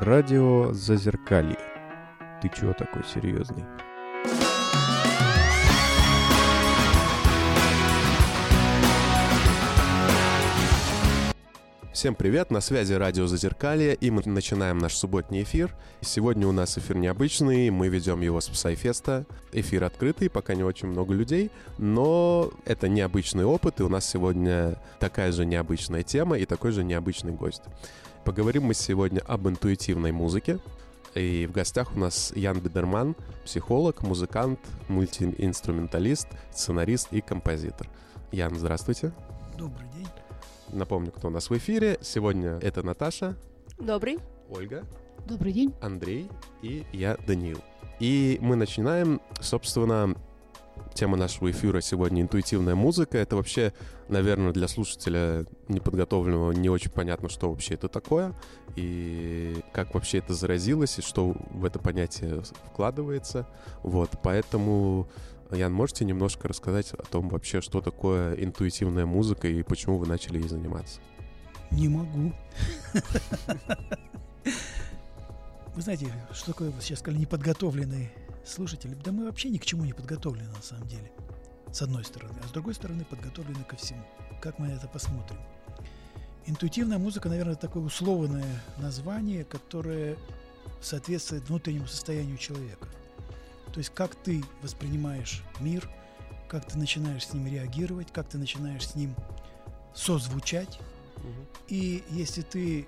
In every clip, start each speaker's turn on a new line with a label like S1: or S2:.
S1: Радио Зазеркалье. Ты чего такой серьезный? Всем привет, на связи радио Зазеркалье, и мы начинаем наш субботний эфир. Сегодня у нас эфир необычный, мы ведем его с Psyfest а. Эфир открытый, пока не очень много людей, но это необычный опыт, и у нас сегодня такая же необычная тема и такой же необычный гость. Поговорим мы сегодня об интуитивной музыке, и в гостях у нас Ян Бедерман, психолог, музыкант, мультиинструменталист, сценарист и композитор. Ян, здравствуйте.
S2: Добрый день.
S1: Напомню, кто у нас в эфире. Сегодня это Наташа.
S3: Добрый.
S1: Ольга.
S3: Добрый день.
S1: Андрей и я, Даниил. И мы начинаем, собственно, тема нашего эфира сегодня интуитивная музыка. Это вообще, наверное, для слушателя неподготовленного не очень понятно, что вообще это такое, и как вообще это заразилось, и что в это понятие вкладывается. Вот, поэтому Ян, можете немножко рассказать о том вообще, что такое интуитивная музыка и почему вы начали ей заниматься?
S2: Не могу. Вы знаете, что такое, вы сейчас сказали, неподготовленный слушатель? Да мы вообще ни к чему не подготовлены, на самом деле. С одной стороны. А с другой стороны, подготовлены ко всему. Как мы это посмотрим? Интуитивная музыка, наверное, такое условное название, которое соответствует внутреннему состоянию человека. То есть как ты воспринимаешь мир, как ты начинаешь с ним реагировать, как ты начинаешь с ним созвучать. Угу. И если ты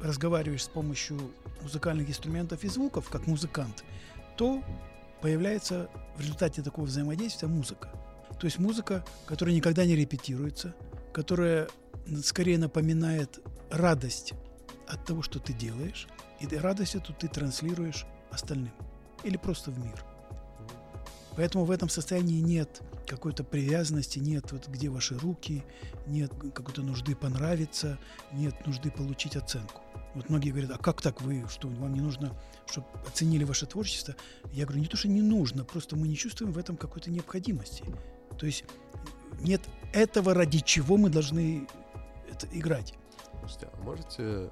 S2: разговариваешь с помощью музыкальных инструментов и звуков, как музыкант, то появляется в результате такого взаимодействия музыка. То есть музыка, которая никогда не репетируется, которая скорее напоминает радость от того, что ты делаешь, и радость эту ты транслируешь остальным или просто в мир. Поэтому в этом состоянии нет какой-то привязанности, нет вот где ваши руки, нет какой-то нужды понравиться, нет нужды получить оценку. Вот многие говорят, а как так вы, что вам не нужно, чтобы оценили ваше творчество? Я говорю, не то, что не нужно, просто мы не чувствуем в этом какой-то необходимости. То есть нет этого, ради чего мы должны это играть.
S1: Слушайте, а можете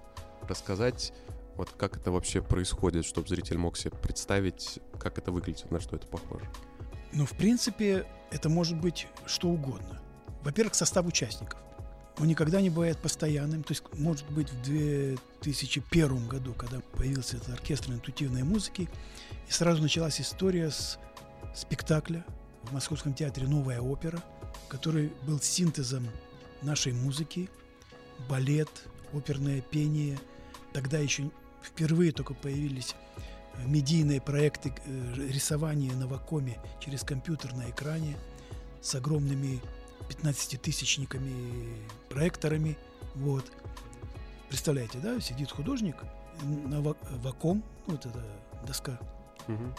S1: рассказать, вот как это вообще происходит, чтобы зритель мог себе представить, как это выглядит, на что это похоже?
S2: Ну, в принципе, это может быть что угодно. Во-первых, состав участников. Он никогда не бывает постоянным. То есть, может быть, в 2001 году, когда появился этот оркестр интуитивной музыки, и сразу началась история с спектакля в Московском театре «Новая опера», который был синтезом нашей музыки, балет, оперное пение. Тогда еще впервые только появились медийные проекты э, рисования на вакууме через компьютер на экране с огромными 15-тысячниками проекторами. Вот. Представляете, да, сидит художник на ваком, вот эта доска, угу.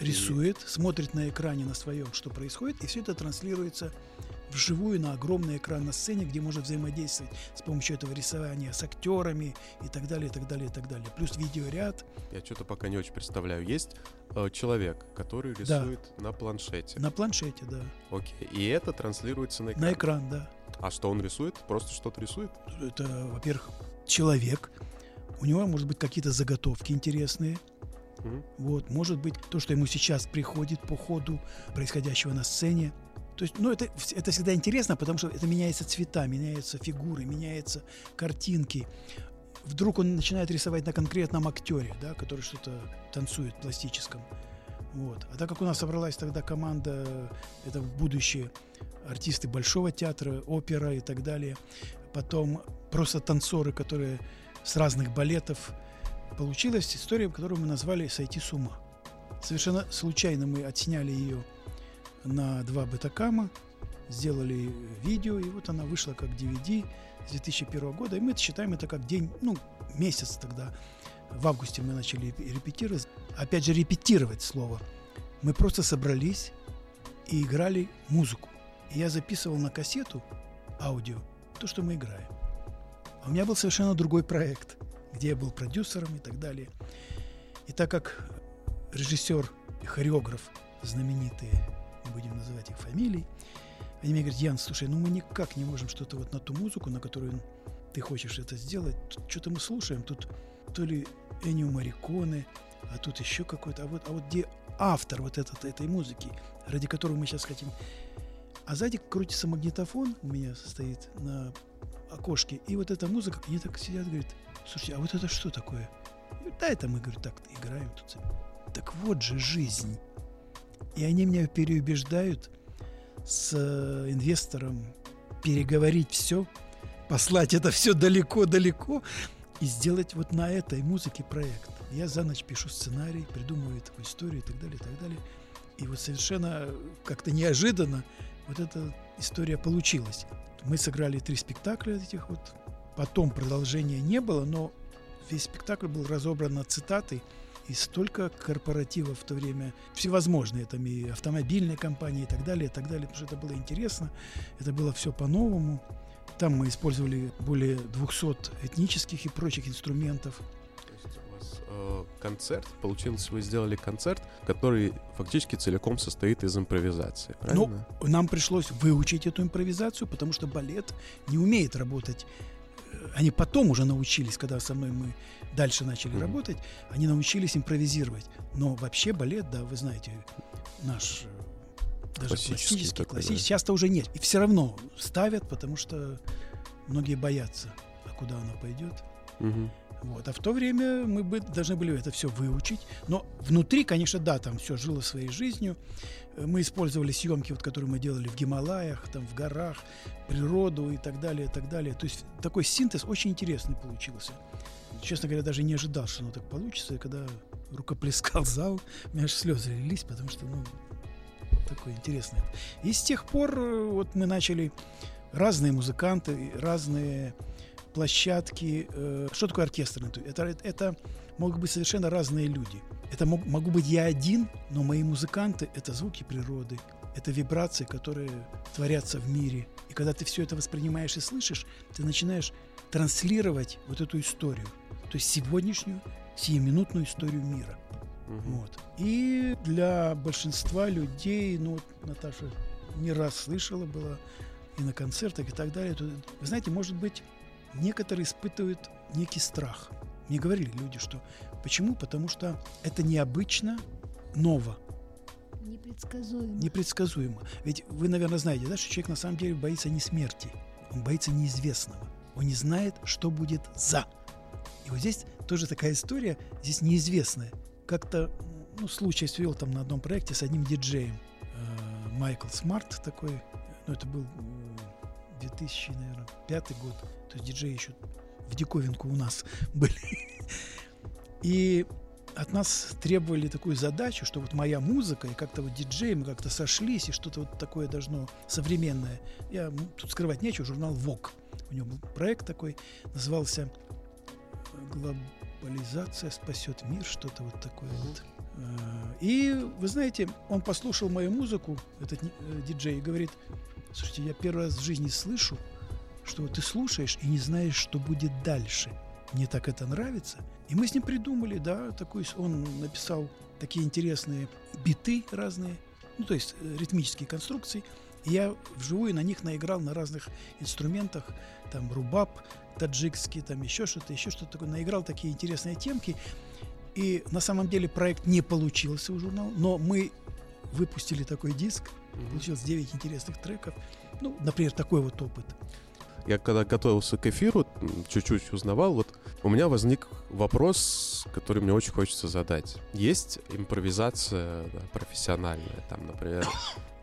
S2: Рисует, смотрит на экране на своем, что происходит, и все это транслируется вживую на огромный экран на сцене, где можно взаимодействовать с помощью этого рисования с актерами и так далее, и так далее, и так далее. Плюс видеоряд.
S1: Я что-то пока не очень представляю. Есть э, человек, который рисует да. на планшете.
S2: На планшете, да.
S1: Окей. И это транслируется на экран.
S2: На экран, да.
S1: А что он рисует? Просто что-то рисует?
S2: Это, во-первых, человек. У него, может быть, какие-то заготовки интересные. Вот, может быть, то, что ему сейчас приходит по ходу происходящего на сцене. То есть, ну, это, это всегда интересно, потому что это меняется цвета, меняются фигуры, меняются картинки. Вдруг он начинает рисовать на конкретном актере, да, который что-то танцует пластическом. Вот. А так как у нас собралась тогда команда, это в будущее артисты Большого театра, опера и так далее, потом просто танцоры, которые с разных балетов, получилась история, которую мы назвали «Сойти с ума». Совершенно случайно мы отсняли ее на два бетакама, сделали видео, и вот она вышла как DVD с 2001 года, и мы считаем это как день, ну, месяц тогда. В августе мы начали репетировать. Опять же, репетировать слово. Мы просто собрались и играли музыку. И я записывал на кассету аудио то, что мы играем. А у меня был совершенно другой проект, где я был продюсером и так далее. И так как режиссер и хореограф знаменитые не будем называть их фамилий, они мне говорят, Ян, слушай, ну мы никак не можем что-то вот на ту музыку, на которую ты хочешь это сделать, что-то мы слушаем, тут то ли Энио Мариконе, а тут еще какой-то, а вот, а вот где автор вот этот, этой музыки, ради которой мы сейчас хотим. А сзади крутится магнитофон, у меня стоит на окошке, и вот эта музыка, они так сидят, говорят, слушайте, а вот это что такое? Да, это мы, говорю, так играем тут. Так вот же жизнь. И они меня переубеждают с э, инвестором переговорить все, послать это все далеко-далеко и сделать вот на этой музыке проект. Я за ночь пишу сценарий, придумываю такую историю и так далее, и так далее. И вот совершенно как-то неожиданно вот эта история получилась. Мы сыграли три спектакля этих вот. Потом продолжения не было, но весь спектакль был разобран на цитаты и столько корпоративов в то время, всевозможные, там и автомобильные компании и так далее, и так далее, потому что это было интересно, это было все по-новому. Там мы использовали более 200 этнических и прочих инструментов.
S1: То есть у вас э, концерт, получилось, вы сделали концерт, который фактически целиком состоит из импровизации, правильно?
S2: Ну, нам пришлось выучить эту импровизацию, потому что балет не умеет работать они потом уже научились, когда со мной мы дальше начали mm-hmm. работать, они научились импровизировать. Но вообще балет, да, вы знаете, наш э, даже классический, классический, такой, классический да. часто уже нет. И все равно ставят, потому что многие боятся, а куда оно пойдет.
S1: Mm-hmm.
S2: Вот. А в то время мы бы, должны были это все выучить. Но внутри, конечно, да, там все жило своей жизнью. Мы использовали съемки, вот, которые мы делали в Гималаях, там, в горах, природу и так далее, и так далее. То есть такой синтез очень интересный получился честно говоря, даже не ожидал, что оно так получится. И когда рукоплескал зал, у меня аж слезы лились, потому что, ну, такое интересное. И с тех пор э, вот мы начали разные музыканты, разные площадки. Э, что такое оркестр? Это, это могут быть совершенно разные люди. Это мог, могу быть я один, но мои музыканты — это звуки природы, это вибрации, которые творятся в мире. И когда ты все это воспринимаешь и слышишь, ты начинаешь транслировать вот эту историю то есть сегодняшнюю сиюминутную историю мира. Угу. Вот. И для большинства людей, ну, вот Наташа не раз слышала, была и на концертах и так далее. То, вы знаете, может быть, некоторые испытывают некий страх. Мне говорили люди, что почему? Потому что это необычно, ново.
S3: Непредсказуемо.
S2: Непредсказуемо. Ведь вы, наверное, знаете, да, что человек на самом деле боится не смерти, он боится неизвестного. Он не знает, что будет за. И вот здесь тоже такая история, здесь неизвестная. Как-то, ну, случай свел там на одном проекте с одним диджеем. Э, Майкл Смарт такой, ну, это был 2000, наверное, пятый год. То есть диджеи еще в диковинку у нас были. И от нас требовали такую задачу, что вот моя музыка и как-то вот диджей, мы как-то сошлись, и что-то вот такое должно современное. Я тут скрывать нечего, журнал Vogue. У него был проект такой, назывался глобализация спасет мир, что-то вот такое mm-hmm. вот. А, и вы знаете, он послушал мою музыку, этот э, диджей, и говорит, слушайте, я первый раз в жизни слышу, что ты слушаешь и не знаешь, что будет дальше. Мне так это нравится. И мы с ним придумали, да, такой, он написал такие интересные биты разные, ну, то есть э, ритмические конструкции. И я вживую на них наиграл на разных инструментах, там рубаб, таджикский, там еще что-то, еще что-то такое. Наиграл такие интересные темки. И на самом деле проект не получился у журнала, но мы выпустили такой диск, получилось 9 интересных треков. Ну, например, такой вот опыт.
S1: Я когда готовился к эфиру, чуть-чуть узнавал, вот у меня возник вопрос, который мне очень хочется задать. Есть импровизация да, профессиональная, там, например,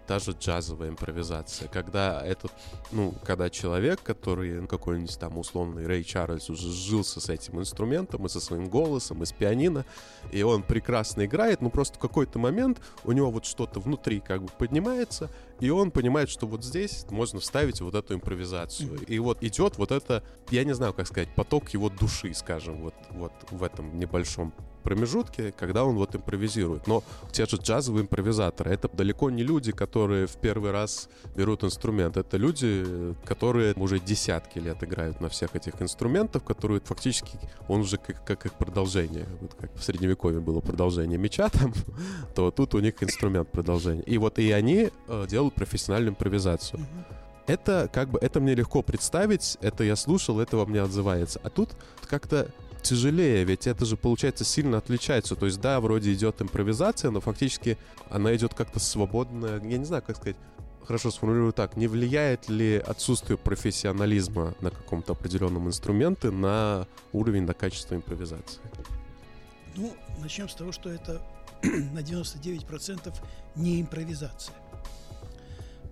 S1: даже джазовая импровизация, когда этот, ну, когда человек, который ну, какой-нибудь там условный Рэй Чарльз уже сжился с этим инструментом и со своим голосом, и с пианино, и он прекрасно играет, но просто в какой-то момент у него вот что-то внутри как бы поднимается, и он понимает, что вот здесь можно вставить вот эту импровизацию. И вот идет вот это, я не знаю, как сказать, поток его души, скажем, вот, вот в этом небольшом промежутке, когда он вот импровизирует. Но те же джазовые импровизаторы, это далеко не люди, которые в первый раз берут инструмент. Это люди, которые уже десятки лет играют на всех этих инструментах, которые фактически, он уже как, как их продолжение. Вот как в Средневековье было продолжение меча там, то тут у них инструмент продолжения. И вот и они э, делают профессиональную импровизацию. Это как бы, это мне легко представить, это я слушал, это во мне отзывается. А тут как-то тяжелее, ведь это же, получается, сильно отличается. То есть, да, вроде идет импровизация, но фактически она идет как-то свободно, я не знаю, как сказать, хорошо сформулирую так, не влияет ли отсутствие профессионализма на каком-то определенном инструменте на уровень, на качество импровизации?
S2: Ну, начнем с того, что это на 99% не импровизация.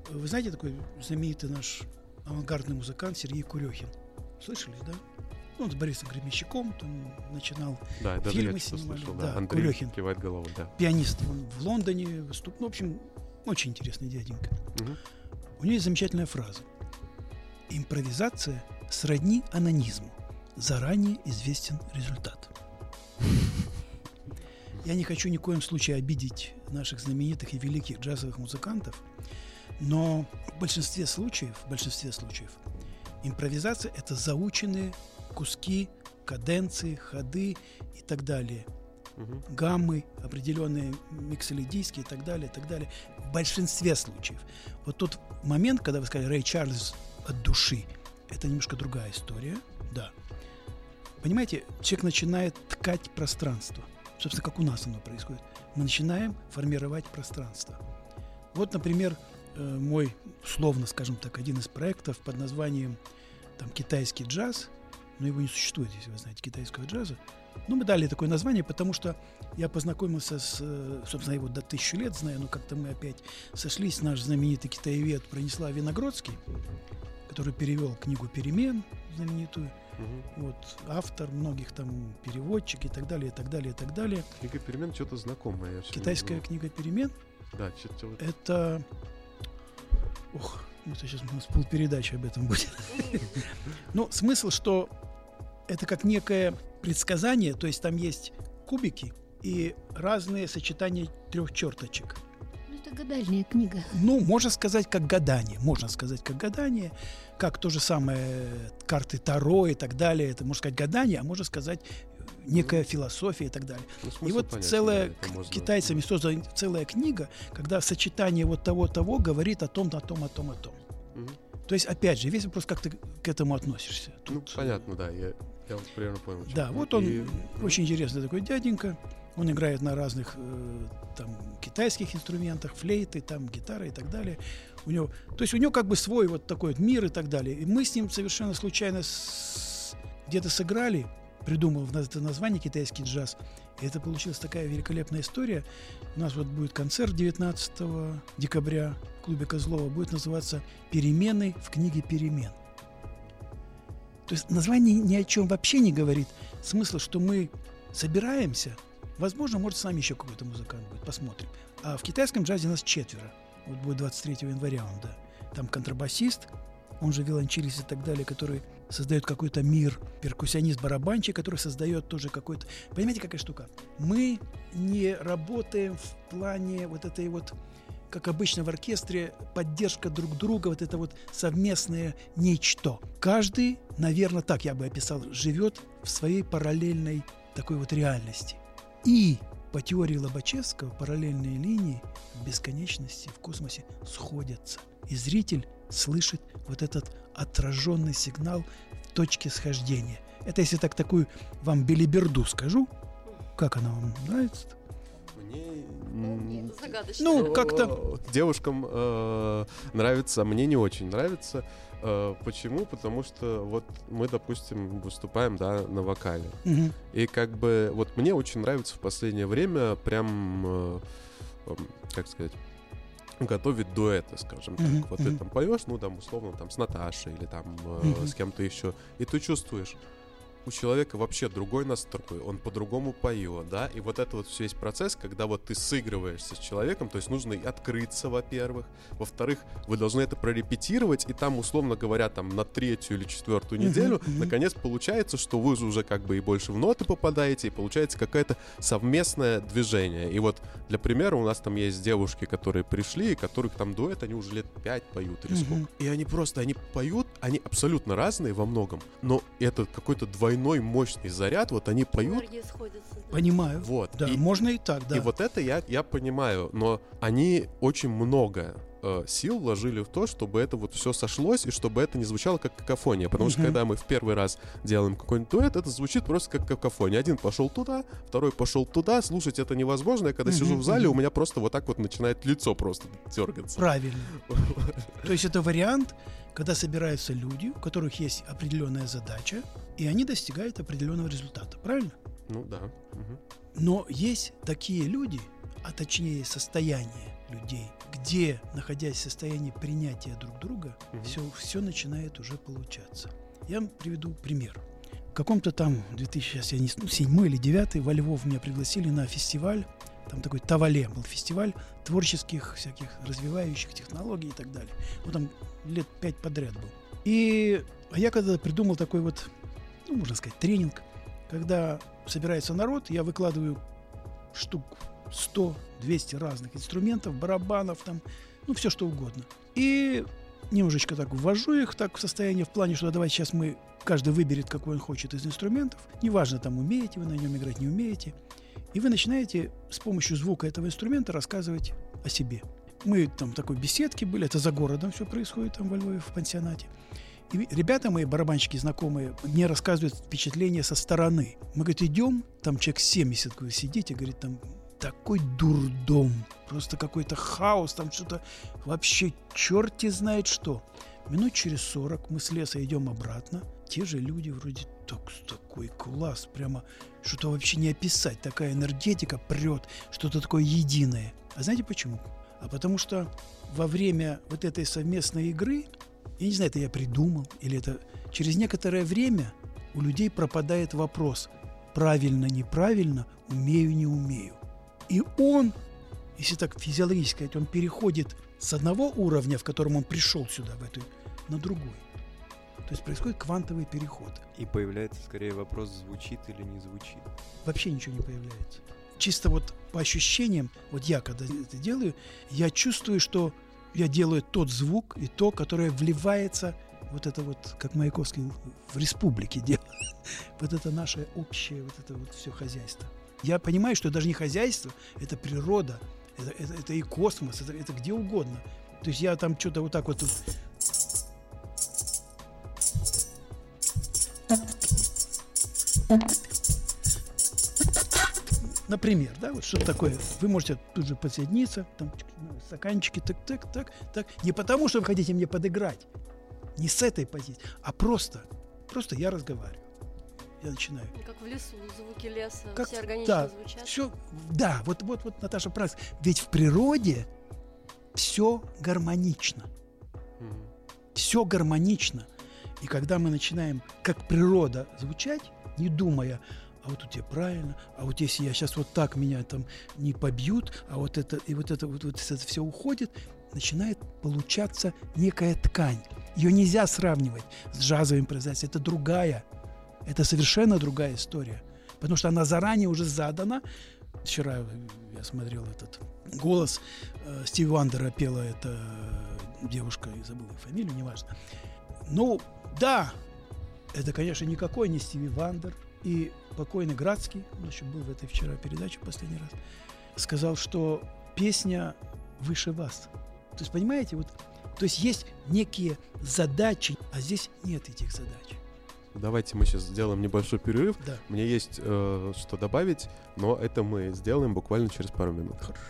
S2: Вы знаете такой знаменитый наш авангардный музыкант Сергей Курехин? Слышали, да? Ну, он с Борисом Гремещиком там начинал
S1: да,
S2: фильмы снимали.
S1: Слышал,
S2: да,
S1: да. Андрей
S2: Курехин.
S1: кивает головой, да.
S2: Пианист он в Лондоне выступал. Ну, в общем, очень интересный дяденька.
S1: Мгм.
S2: У него есть замечательная фраза. Импровизация сродни анонизму. Заранее известен результат. Я не хочу ни в коем случае обидеть наших знаменитых и великих джазовых музыкантов, но в большинстве случаев, в большинстве случаев, импровизация – это заученные куски, каденции, ходы и так далее –
S1: Мгм.
S2: гаммы, определенные миксолидийские и так далее, и так далее. В большинстве случаев. Вот тот момент, когда вы сказали Рэй Чарльз от души, это немножко другая история, да. Понимаете, человек начинает ткать пространство. Собственно, как у нас оно происходит. Мы начинаем формировать пространство. Вот, например, э, мой, условно, скажем так, один из проектов под названием там, «Китайский джаз», но его не существует, если вы знаете, китайского джаза. Ну, мы дали такое название, потому что я познакомился с, э, собственно, его до тысячи лет знаю, но как-то мы опять сошлись, наш знаменитый китаевед Пронеслав Виногродский, который перевел книгу «Перемен» знаменитую, вот, автор многих там переводчик и так далее, и так далее, и так далее.
S1: Книга перемен что-то знакомое.
S2: Китайская книга «Перемен»
S1: Да, что-то
S2: это... Ух, это сейчас у нас полпередачи об этом будет. Ну, смысл, что это как некое предсказание, то есть там есть кубики и разные сочетания трех черточек.
S3: Ну, это гадальная книга.
S2: Ну, можно сказать, как гадание. Можно сказать, как гадание, как то же самое карты Таро и так далее. Это можно сказать гадание, а можно сказать э, некая философия и так далее.
S1: Ну,
S2: И вот
S1: понятен,
S2: целая
S1: да, можно-
S2: китайцами создана целая книга, когда сочетание вот того-того говорит о том, о том, о том, о том.
S1: Мгм.
S2: То есть, опять же, весь вопрос, как ты к этому относишься.
S1: Ну,
S2: Тут,
S1: понятно, да, я, я вот примерно понял.
S2: Да, вот он
S1: И-
S2: очень интересный такой дяденька. Он играет на разных э, там китайских инструментах, флейты, там гитара и так далее. У него, то есть у него как бы свой вот такой вот мир и так далее. И мы с ним совершенно случайно с- где-то сыграли, придумал это название китайский джаз. И это получилась такая великолепная история. У нас вот будет концерт 19 декабря в клубе Козлова. Будет называться «Перемены в книге перемен». То есть название ни о чем вообще не говорит. Смысл, что мы собираемся, возможно, может, с нами еще какой-то музыкант будет, посмотрим. А в китайском джазе нас четверо. Вот будет 23 января он, да. Там контрабасист, он же виолончелист и так далее, который создает какой-то мир, перкуссионист-барабанщик, который создает тоже какой-то... Понимаете, какая штука? Мы не работаем в плане вот этой вот как обычно в оркестре, поддержка друг друга, вот это вот совместное нечто. Каждый, наверное, так я бы описал, живет в своей параллельной такой вот реальности. И по теории Лобачевского параллельные линии в бесконечности в космосе сходятся. И зритель слышит вот этот отраженный сигнал в точке схождения. Это если так такую вам белиберду скажу. Как она вам нравится?
S1: Мне...
S4: Загадочно.
S2: Ну, как-то
S1: Девушкам э, нравится, мне не очень нравится. Э, почему? Потому что вот мы, допустим, выступаем, да, на вокале.
S2: Мгм.
S1: И как бы вот мне очень нравится в последнее время прям, э, эм, как сказать, готовить дуэты, скажем так.
S2: Мгм,
S1: Вот
S2: мгм.
S1: ты там поешь, ну там условно там с Наташей или там э,
S2: Мгм.
S1: с кем-то еще, и ты чувствуешь, у человека вообще другой настрой, он по-другому поет, да, и вот это вот весь процесс, когда вот ты сыгрываешься с человеком, то есть нужно и открыться, во-первых, во-вторых, вы должны это прорепетировать, и там, условно говоря, там на третью или четвертую неделю, наконец получается, что вы же уже как бы и больше в ноты попадаете, и получается какое-то совместное движение. И вот для примера у нас там есть девушки, которые пришли, и которых там дуэт, они уже лет пять поют или сколько. И они просто, они поют, они абсолютно разные во многом, но это какой-то двойной мощный заряд, вот они поют,
S4: Энергии сходятся. да.
S2: Понимаю.
S1: вот.
S2: Да,
S1: и,
S2: можно и так, да.
S1: и вот это я, я понимаю, но они очень много э, сил вложили в то, чтобы это вот все сошлось и чтобы это не звучало как какофония. Потому что
S2: Мгм.
S1: когда мы в первый раз делаем какой-нибудь дуэт, это звучит просто как какофония. Один пошел туда, второй пошел туда, слушать это невозможно. Я когда
S2: Мгм,
S1: сижу в зале,
S2: мгм.
S1: у меня просто вот так вот начинает лицо просто дергаться.
S2: Правильно. То есть это вариант, когда собираются люди, у которых есть определенная задача, и они достигают определенного результата. Правильно?
S1: Ну да. Мгм.
S2: Но есть такие люди, а точнее состояние людей, где, находясь в состоянии принятия друг друга,
S1: Мгм.
S2: все, все начинает уже получаться. Я вам приведу пример. В каком-то там 2000, сейчас я не, ну, седьмой или девятый, во Львов меня пригласили на фестиваль. Там такой Тавале был фестиваль творческих всяких развивающих технологий и так далее. Ну, там лет пять подряд был. И а я когда придумал такой вот, ну, можно сказать, тренинг, когда собирается народ, я выкладываю штук 100-200 разных инструментов, барабанов, там, ну, все что угодно. И немножечко так ввожу их так в состояние в плане, что давайте сейчас мы, каждый выберет, какой он хочет из инструментов. Неважно, там, умеете вы на нем играть, не умеете. И вы начинаете с помощью звука этого инструмента рассказывать о себе. Мы там в такой беседке были, это за городом все происходит там во Львове в пансионате. И ребята мои, барабанщики знакомые, мне рассказывают впечатления со стороны. Мы, говорит, идем, там человек 70, говорит, сидите, говорит, там такой дурдом, просто какой-то хаос, там что-то вообще черти знает что. Минут через 40 мы с леса идем обратно, те же люди вроде так, такой класс, прямо что-то вообще не описать, такая энергетика прет, что-то такое единое. А знаете почему? А потому что во время вот этой совместной игры, я не знаю, это я придумал, или это через некоторое время у людей пропадает вопрос, правильно, неправильно, умею, не умею. И он, если так физиологически сказать, он переходит с одного уровня, в котором он пришел сюда, в эту, на другой. То есть происходит квантовый переход.
S4: И появляется скорее вопрос, звучит или не звучит.
S2: Вообще ничего не появляется. Чисто вот по ощущениям, вот я когда это делаю, я чувствую, что я делаю тот звук и то, которое вливается вот это вот, как Маяковский в республике делает. Вот это наше общее, вот это вот все хозяйство. Я понимаю, что даже не хозяйство, это природа, это, это, это и космос, это, это где угодно. То есть я там что-то вот так вот Например, да, вот что-то такое. Вы можете тут же подсоединиться, там ну, стаканчики, так, так, так, так. Не потому, что вы хотите мне подыграть, не с этой позиции, а просто, просто я разговариваю. Я начинаю.
S5: Как в лесу, звуки леса,
S2: Как-
S5: все органично
S2: да,
S5: звучат.
S2: Все, да, вот, вот, вот, Наташа прав. Ведь в природе все гармонично. Все гармонично. И когда мы начинаем, как природа, звучать, не думая, а вот тут я правильно, а вот если я сейчас вот так меня там не побьют, а вот это и вот это вот, вот это все уходит, начинает получаться некая ткань. Ее нельзя сравнивать с джазовой импровизацией. Это другая, это совершенно другая история, потому что она заранее уже задана. Вчера я смотрел этот голос э, Стиви Вандера пела это э, девушка, я забыл ее фамилию, неважно. Ну, да, это, конечно, никакой не Стиви Вандер. И покойный Градский, он еще был в этой вчера передаче последний раз, сказал, что песня выше вас. То есть, понимаете, вот, то есть есть некие задачи, а здесь нет этих задач.
S1: Давайте мы сейчас сделаем небольшой перерыв.
S2: Да.
S1: Мне есть э, что добавить, но это мы сделаем буквально через пару минут.
S2: Хорошо.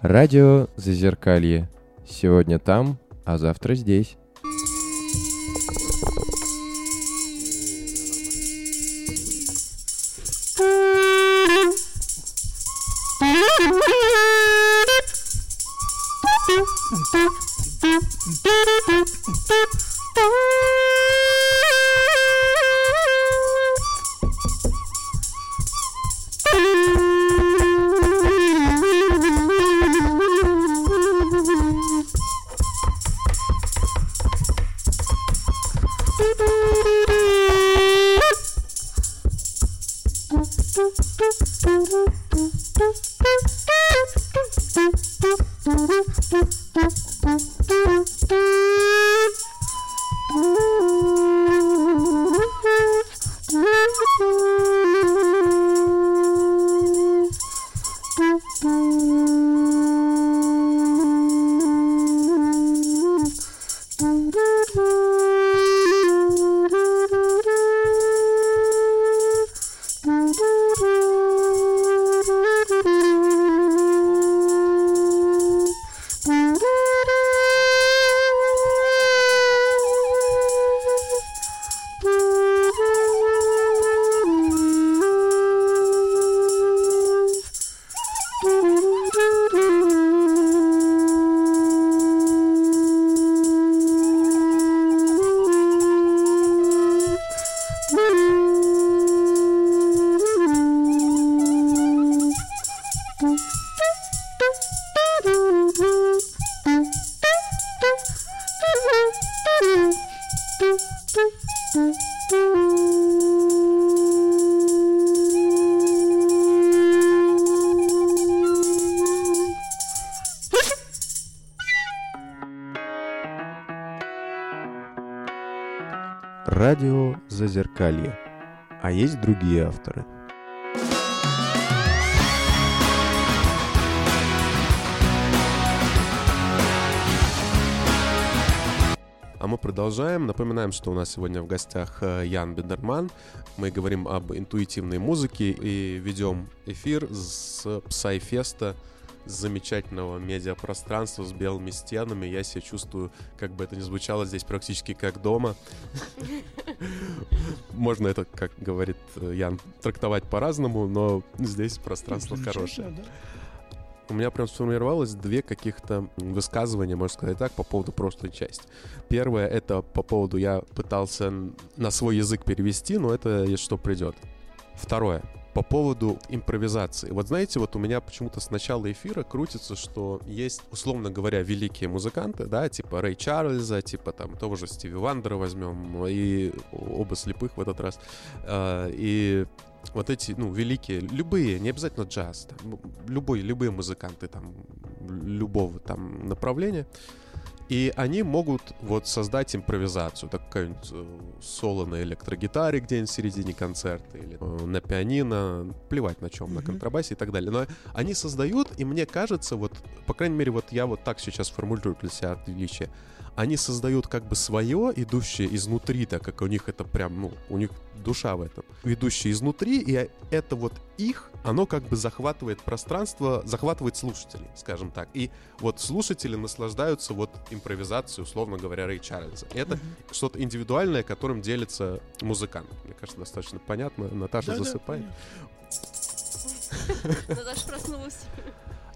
S4: Радио Зазеркалье. Сегодня там, а завтра здесь.
S1: Зазеркалье. А есть другие авторы. А мы продолжаем. Напоминаем, что у нас сегодня в гостях э, Ян Бедерман. Мы говорим об интуитивной музыке и ведем эфир с Psyfest замечательного медиапространства с белыми стенами. Я себя чувствую, как бы это ни звучало, здесь практически как дома. Можно это, как говорит э, Ян, трактовать по-разному, но здесь пространство хорошее. У меня прям сформировалось две каких-то высказывания, можно сказать так, по поводу прошлой части. Первое — это по поводу, я пытался на свой язык перевести, но это есть что придет. Второе — по поводу импровизации. Вот знаете, вот у меня почему-то с начала эфира крутится, что есть, условно говоря, великие музыканты, да, типа Рэй Чарльза, типа там того же Стиви Вандера возьмем, и оба слепых в этот раз. А, и вот эти, ну, великие, любые, не обязательно джаз, там, любой, любые музыканты там, любого там направления, и они могут вот создать импровизацию, так какая-нибудь э, соло на электрогитаре где-нибудь в середине концерта или э, на пианино, плевать на чем, mm-hmm. на контрабасе и так далее. Но они создают, и мне кажется, вот, по крайней мере, вот я вот так сейчас формулирую для себя отличие, они создают как бы свое, идущее изнутри, так как у них это прям, ну, у них душа в этом, идущее изнутри, и это вот их, оно как бы захватывает пространство, захватывает слушателей, скажем так. И вот слушатели наслаждаются вот импровизацией, условно говоря, Рэй Чарльза. Это mm-hmm. что-то индивидуальное, которым делится музыкант. Мне кажется, достаточно понятно. Наташа да, засыпает.
S5: Наташа проснулась.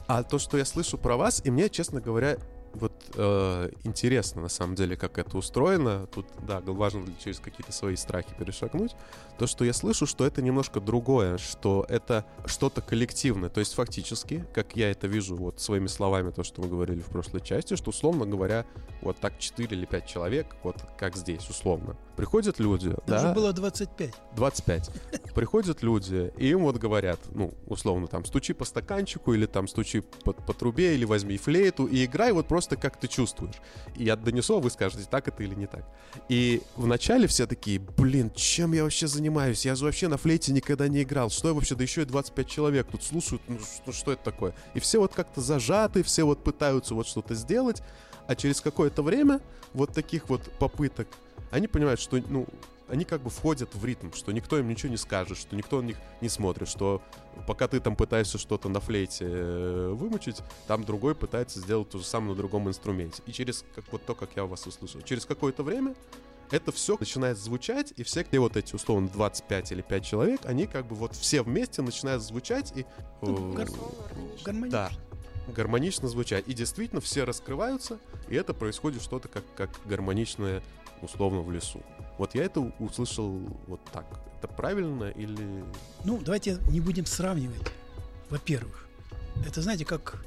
S1: А то, что я слышу про вас, и мне, честно говоря, вот э, интересно, на самом деле, как это устроено. Тут, да, важно через какие-то свои страхи перешагнуть. То, что я слышу, что это немножко другое, что это что-то коллективное. То есть, фактически, как я это вижу вот своими словами, то, что мы говорили в прошлой части, что, условно говоря, вот так 4 или 5 человек, вот как здесь, условно, приходят люди,
S2: Даже
S1: да?
S2: было 25.
S1: 25. Приходят люди, и им вот говорят, ну, условно, там, стучи по стаканчику, или там, стучи по, по трубе, или возьми флейту, и играй вот просто как ты чувствуешь. И я донесу, а вы скажете, так это или не так. И вначале все такие, блин, чем я вообще занимаюсь? Я же вообще на флейте никогда не играл. Что я вообще? Да еще и 25 человек тут слушают. Ну, что, что это такое? И все вот как-то зажаты, все вот пытаются вот что-то сделать. А через какое-то время вот таких вот попыток они понимают, что, ну, они как бы входят в ритм, что никто им ничего не скажет, что никто на них не смотрит, что пока ты там пытаешься что-то на флейте э, вымучить, там другой пытается сделать то же самое на другом инструменте. И через, как вот то, как я вас услышал, через какое-то время это все начинает звучать, и все, где вот эти, условно, 25 или 5 человек, они как бы вот все вместе начинают звучать и...
S2: Ну, гар... гармонично.
S1: Да, гармонично звучать. И действительно все раскрываются, и это происходит что-то как, как гармоничное, условно, в лесу. Вот я это услышал вот так. Это правильно или...
S2: Ну, давайте не будем сравнивать. Во-первых, это знаете, как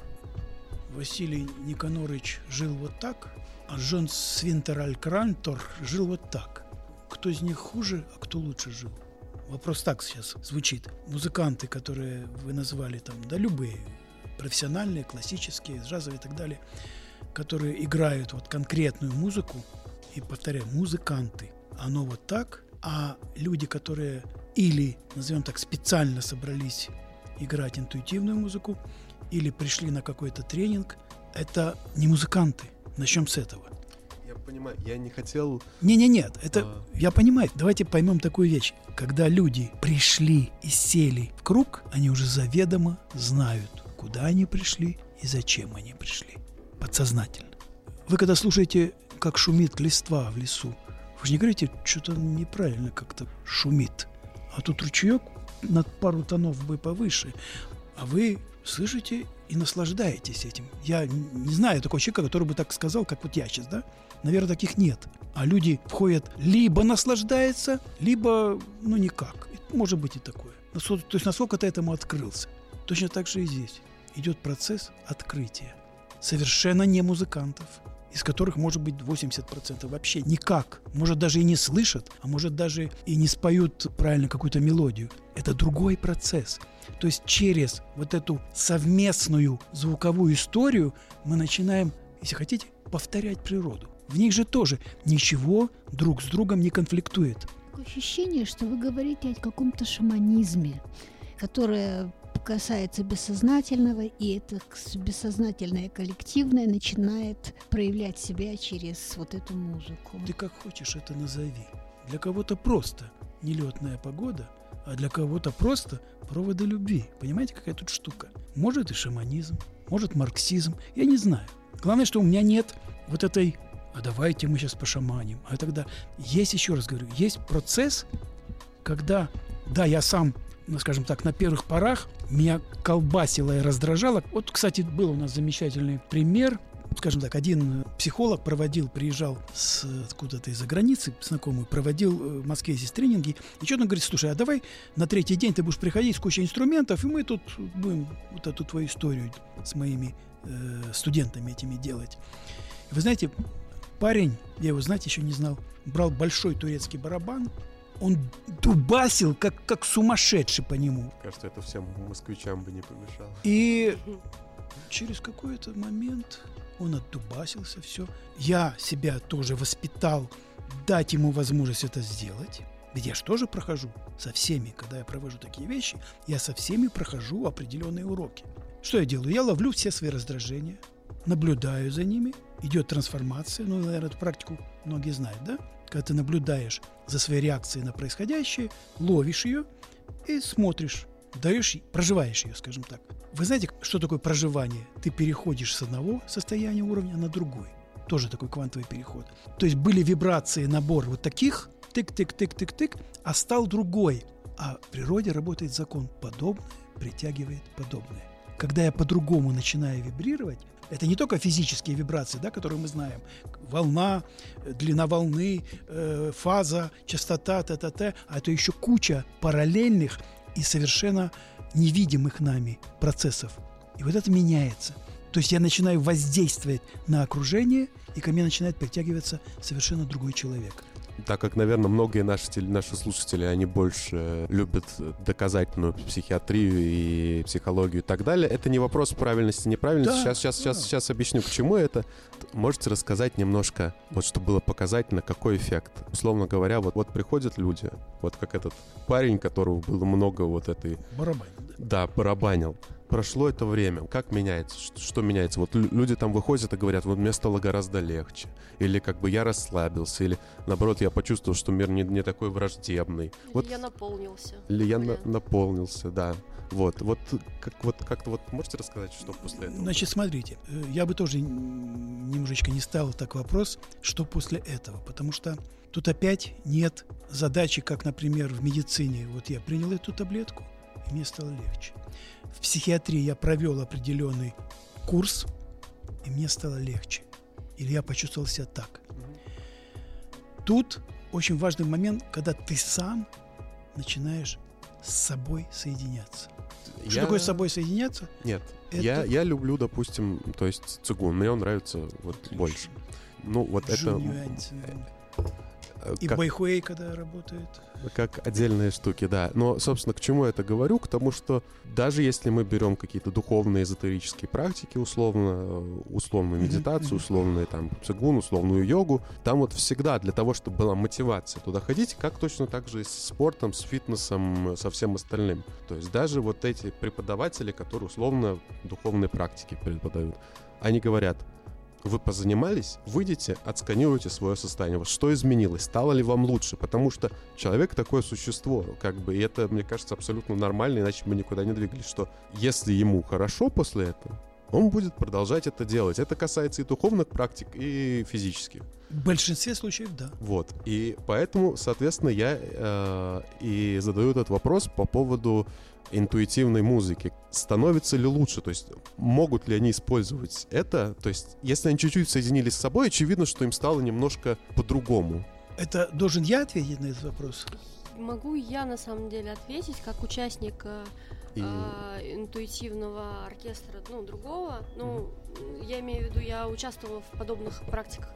S2: Василий Никонорович жил вот так, а Джон Свинтераль Крантор жил вот так. Кто из них хуже, а кто лучше жил? Вопрос так сейчас звучит. Музыканты, которые вы назвали там, да любые, профессиональные, классические, джазовые и так далее, которые играют вот конкретную музыку, и повторяю, музыканты, оно вот так, а люди, которые или, назовем так, специально собрались играть интуитивную музыку, или пришли на какой-то тренинг, это не музыканты. Начнем с этого.
S1: Я понимаю, я не хотел...
S2: Не-не-нет, это... А... Я понимаю, давайте поймем такую вещь. Когда люди пришли и сели в круг, они уже заведомо знают, куда они пришли и зачем они пришли. Подсознательно. Вы когда слушаете, как шумит листва в лесу, вы же не говорите, что-то неправильно как-то шумит. А тут ручеек над пару тонов бы повыше. А вы слышите и наслаждаетесь этим. Я не знаю такого человека, который бы так сказал, как вот я сейчас, да? Наверное, таких нет. А люди входят либо наслаждаются, либо, ну, никак. Может быть и такое. То есть насколько ты этому открылся. Точно так же и здесь. Идет процесс открытия. Совершенно не музыкантов из которых может быть 80% вообще никак. Может даже и не слышат, а может даже и не споют правильно какую-то мелодию. Это другой процесс. То есть через вот эту совместную звуковую историю мы начинаем, если хотите, повторять природу. В них же тоже ничего друг с другом не конфликтует.
S3: такое ощущение, что вы говорите о каком-то шаманизме, которое касается бессознательного, и это бессознательное коллективное начинает проявлять себя через вот эту музыку.
S2: Ты как хочешь это назови. Для кого-то просто нелетная погода, а для кого-то просто проводы любви. Понимаете, какая тут штука? Может и шаманизм, может марксизм, я не знаю. Главное, что у меня нет вот этой а давайте мы сейчас пошаманим. А тогда есть, еще раз говорю, есть процесс, когда, да, я сам, ну, скажем так, на первых порах меня колбасило и раздражало. Вот, кстати, был у нас замечательный пример скажем так, один психолог проводил, приезжал с откуда-то из-за границы, знакомый, проводил э, в Москве здесь тренинги, и что-то говорит, слушай, а давай на третий день ты будешь приходить с кучей инструментов, и мы тут будем вот эту твою историю с моими э, студентами этими делать. вы знаете, парень, я его, знаете, еще не знал, брал большой турецкий барабан, он дубасил, как, как сумасшедший по нему.
S1: Кажется, это всем москвичам бы не помешало.
S2: И через какой-то момент он отдубасился, все. Я себя тоже воспитал, дать ему возможность это сделать. Ведь я же тоже прохожу со всеми, когда я провожу такие вещи, я со всеми прохожу определенные уроки. Что я делаю? Я ловлю все свои раздражения, наблюдаю за ними, идет трансформация, ну, наверное, эту практику многие знают, да? Когда ты наблюдаешь за своей реакцией на происходящее, ловишь ее и смотришь, даешь, проживаешь ее, скажем так. Вы знаете, что такое проживание? Ты переходишь с одного состояния уровня на другой. Тоже такой квантовый переход. То есть были вибрации, набор вот таких, тык-тык-тык-тык-тык, а стал другой. А в природе работает закон подобное притягивает подобное. Когда я по-другому начинаю вибрировать, это не только физические вибрации, да, которые мы знаем. Волна, длина волны, э, фаза, частота, т-т-т, а это еще куча параллельных и совершенно невидимых нами процессов. И вот это меняется. То есть я начинаю воздействовать на окружение, и ко мне начинает притягиваться совершенно другой человек
S1: так как, наверное, многие наши, наши слушатели, они больше любят доказательную психиатрию и психологию и так далее, это не вопрос правильности, неправильности. Да, сейчас, сейчас, да. сейчас, сейчас объясню, к чему это. Можете рассказать немножко, вот чтобы было показательно, какой эффект. Условно говоря, вот, вот приходят люди, вот как этот парень, которого было много вот этой...
S2: Барабанил.
S1: Да, барабанил прошло это время, как меняется, что, что меняется? Вот люди там выходят и говорят, вот мне стало гораздо легче, или как бы я расслабился, или наоборот я почувствовал, что мир не, не такой враждебный.
S5: Или
S1: вот,
S5: я наполнился.
S1: Или я на, наполнился, да. Вот, вот как вот как-то вот можете рассказать, что после этого?
S2: Значит, смотрите, э, я бы тоже немножечко не ставил так вопрос, что после этого, потому что тут опять нет задачи, как, например, в медицине. Вот я принял эту таблетку, и мне стало легче. В психиатрии я провел определенный курс, и мне стало легче. Или я почувствовал себя так. Тут очень важный момент, когда ты сам начинаешь с собой соединяться. Я... Что такое с собой соединяться?
S1: Нет. Это... Я, я люблю, допустим, то есть цигун. Мне он нравится вот Отлично. больше. Ну, вот Джу это...
S2: Э, И как, Байхуэй, когда работает.
S1: Как отдельные штуки, да. Но, собственно, к чему я это говорю? К тому, что даже если мы берем какие-то духовные эзотерические практики, условно, э, условную медитацию, условную там цигун, условную йогу, там вот всегда для того, чтобы была мотивация туда ходить, как точно так же и с спортом, с фитнесом, со всем остальным. То есть даже вот эти преподаватели, которые условно духовные практики преподают, они говорят, вы позанимались, выйдете, отсканируйте свое состояние. Вот что изменилось? Стало ли вам лучше? Потому что человек такое существо, как бы, и это, мне кажется, абсолютно нормально, иначе мы никуда не двигались, что если ему хорошо после этого, он будет продолжать это делать. Это касается и духовных практик, и физических.
S2: В большинстве случаев, да.
S1: Вот. И поэтому, соответственно, я э, и задаю этот вопрос по поводу интуитивной музыки. Становится ли лучше? То есть могут ли они использовать это? То есть если они чуть-чуть соединились с собой, очевидно, что им стало немножко по-другому.
S2: Это должен я ответить на этот вопрос?
S5: Могу я на самом деле ответить как участник э, и... э, интуитивного оркестра, ну другого. Ну mm-hmm. я имею в виду, я участвовала в подобных практиках.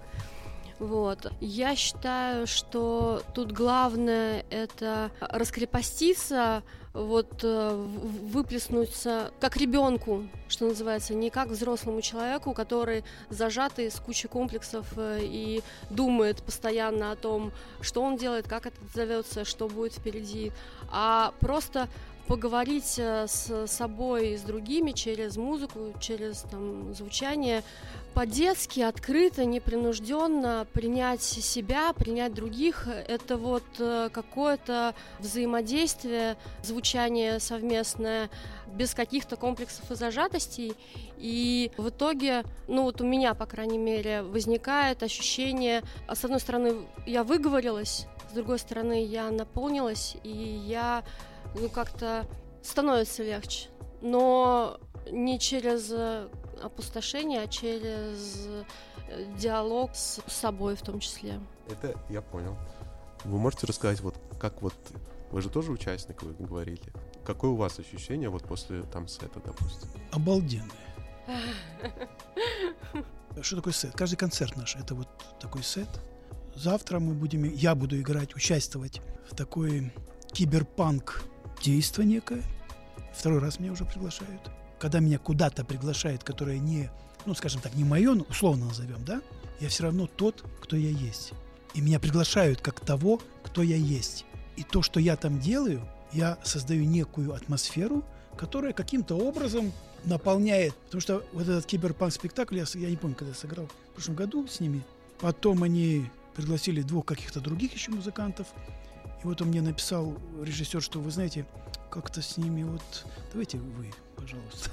S5: Вот. Я считаю, что тут главное это раскрепоститься, вот э, выплеснуться как ребенку, что называется, не как взрослому человеку, который зажатый с кучей комплексов э, и думает постоянно о том, что он делает, как это зовется, что будет впереди, а просто поговорить э, с собой и с другими через музыку, через там, звучание, по-детски, открыто, непринужденно принять себя, принять других. Это вот э, какое-то взаимодействие, звучание совместное, без каких-то комплексов и зажатостей. И в итоге, ну вот у меня, по крайней мере, возникает ощущение, с одной стороны, я выговорилась, с другой стороны, я наполнилась, и я ну, как-то становится легче. Но не через э, опустошение, а через э, диалог с собой в том числе.
S1: Это я понял. Вы можете рассказать, вот как вот... Вы же тоже участник, вы говорили. Какое у вас ощущение вот после там сета, допустим?
S2: Обалденное. Что такое сет? Каждый концерт наш это вот такой сет. Завтра мы будем, я буду играть, участвовать в такой киберпанк действо некое. Второй раз меня уже приглашают. Когда меня куда-то приглашают, которое не, ну, скажем так, не мое, ну, условно назовем, да, я все равно тот, кто я есть. И меня приглашают как того, кто я есть. И то, что я там делаю, я создаю некую атмосферу, которая каким-то образом наполняет. Потому что вот этот киберпанк-спектакль, я, я не помню, когда я сыграл в прошлом году с ними. Потом они пригласили двух каких-то других еще музыкантов. И вот он мне написал, режиссер, что вы знаете, как-то с ними вот... Давайте вы, пожалуйста.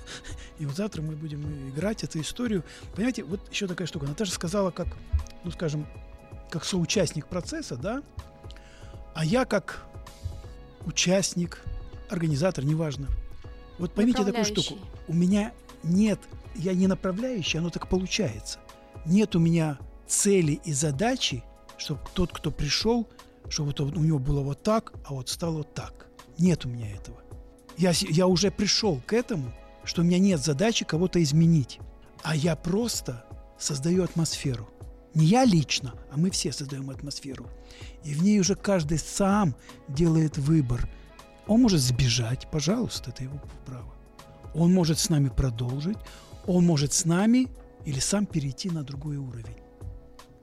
S2: И вот завтра мы будем играть эту историю. Понимаете, вот еще такая штука. Наташа сказала, как, ну, скажем, как соучастник процесса, да, а я как участник, организатор, неважно. Вот поймите такую штуку. У меня нет, я не направляющий, оно так получается. Нет у меня цели и задачи, чтобы тот, кто пришел, чтобы вот у него было вот так, а вот стало вот так. Нет у меня этого. Я, я уже пришел к этому, что у меня нет задачи кого-то изменить, а я просто создаю атмосферу. Не я лично, а мы все создаем атмосферу. И в ней уже каждый сам делает выбор. Он может сбежать, пожалуйста, это его право. Он может с нами продолжить, он может с нами или сам перейти на другой уровень.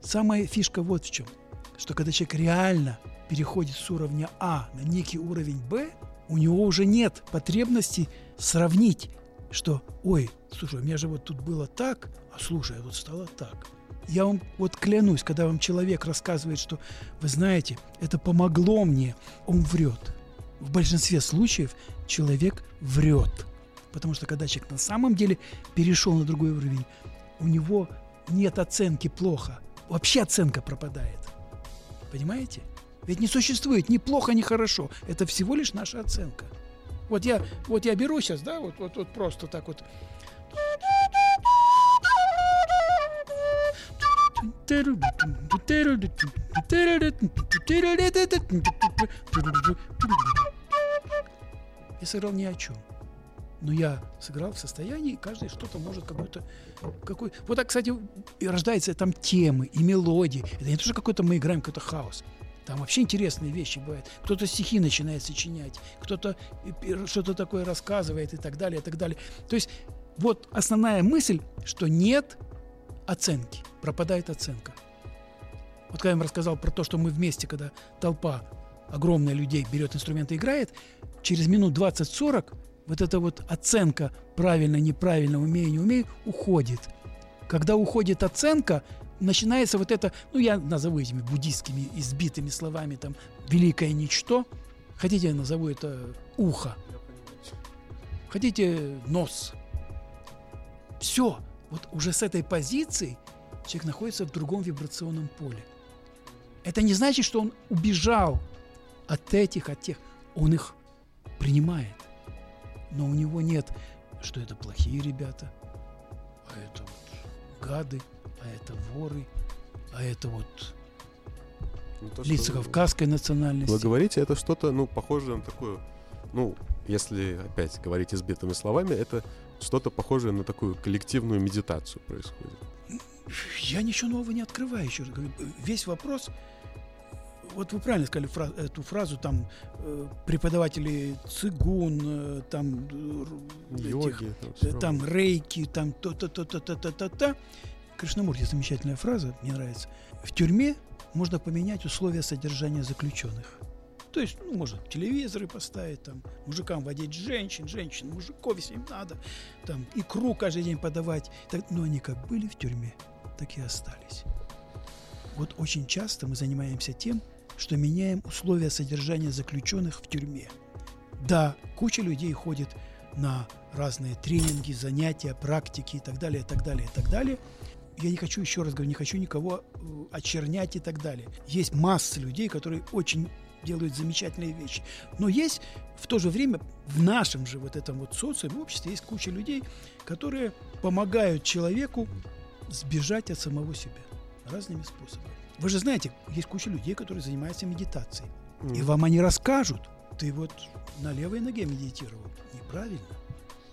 S2: Самая фишка вот в чем – что когда человек реально переходит с уровня А на некий уровень Б, у него уже нет потребности сравнить, что, ой, слушай, у меня же вот тут было так, а слушай, а вот стало так. Я вам вот клянусь, когда вам человек рассказывает, что, вы знаете, это помогло мне, он врет. В большинстве случаев человек врет. Потому что когда человек на самом деле перешел на другой уровень, у него нет оценки плохо. Вообще оценка пропадает. Понимаете? Ведь не существует ни плохо, ни хорошо. Это всего лишь наша оценка. Вот я, вот я беру сейчас, да, вот, вот, вот просто так вот. Я сыграл ни о чем. Но я сыграл в состоянии, каждый что-то может как будто... Какой... Вот так, кстати, и рождаются там темы и мелодии. Это не то, что какой-то мы играем какой-то хаос. Там вообще интересные вещи бывают. Кто-то стихи начинает сочинять, кто-то что-то такое рассказывает и так далее, и так далее. То есть вот основная мысль, что нет оценки, пропадает оценка. Вот когда я вам рассказал про то, что мы вместе, когда толпа огромная людей берет инструменты и играет, через минут 20-40 вот эта вот оценка правильно, неправильно, умею, не умею, уходит. Когда уходит оценка, начинается вот это, ну я назову этими буддийскими избитыми словами, там, великое ничто. Хотите, я назову это ухо. Хотите, нос. Все. Вот уже с этой позиции человек находится в другом вибрационном поле. Это не значит, что он убежал от этих, от тех. Он их принимает но у него нет, что это плохие ребята, а это вот гады, а это воры, а это вот ну, то, лица кавказской национальности.
S1: Вы говорите, это что-то, ну, похожее на такую, ну, если опять говорить избитыми словами, это что-то похожее на такую коллективную медитацию происходит.
S2: Я ничего нового не открываю еще. раз говорю. Весь вопрос вот вы правильно сказали фра- эту фразу, там э, преподаватели цигун, э, там э, этих,
S1: Йоги. там
S2: э, там рейки, там то-то-то-то-то-то-то. Кришнамурти замечательная фраза, мне нравится. В тюрьме можно поменять условия содержания заключенных. То есть, ну, можно телевизоры поставить, там, мужикам водить женщин, женщин, мужиков, если им надо, там, икру каждый день подавать. Так, но они как были в тюрьме, так и остались. Вот очень часто мы занимаемся тем, что меняем условия содержания заключенных в тюрьме. Да, куча людей ходит на разные тренинги, занятия, практики и так далее, и так далее, и так далее. Я не хочу, еще раз говорю, не хочу никого э, очернять и так далее. Есть масса людей, которые очень делают замечательные вещи. Но есть в то же время в нашем же вот этом вот социуме, обществе есть куча людей, которые помогают человеку сбежать от самого себя разными способами. Вы же знаете, есть куча людей, которые занимаются медитацией. И
S1: Мгм.
S2: вам они расскажут, ты вот на левой ноге медитировал. Неправильно.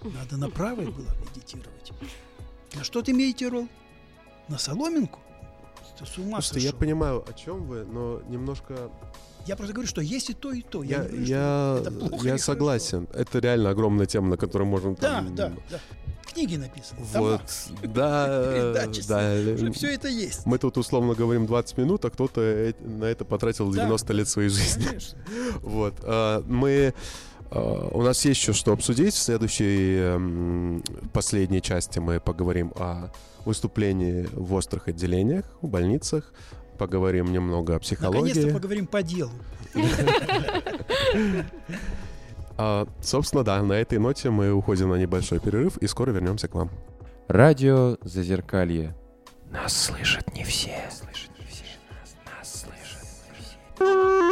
S2: Надо на правой было медитировать. На что ты медитировал? На соломинку? Ты с ума
S1: Слушайте, я
S2: сошел.
S1: понимаю, о чем вы, но немножко
S2: Я просто говорю, что есть и то, и то. Я,
S1: я,
S2: говорю,
S1: я,
S2: это плохо
S1: я согласен. Это реально огромная тема, на которую можно
S2: Да,
S1: там...
S2: да, да. Книги написаны.
S1: Вот, да, да.
S2: Уже все это есть.
S1: Мы тут условно говорим 20 минут, а кто-то э- на это потратил
S2: Да,
S1: 90 лет своей жизни.
S2: Конечно.
S1: Вот. а, Мы... а, У нас есть еще что обсудить. В следующей эм, последней части мы поговорим о выступлении в острых отделениях, в больницах. Поговорим немного о
S2: Наконец-то
S1: психологии.
S2: поговорим по делу.
S1: А, собственно, да, на этой ноте мы уходим на небольшой перерыв и скоро вернемся к вам.
S4: Радио Зазеркалье. Нас слышат не все. Слышат не все. Нас, нас слышат не все.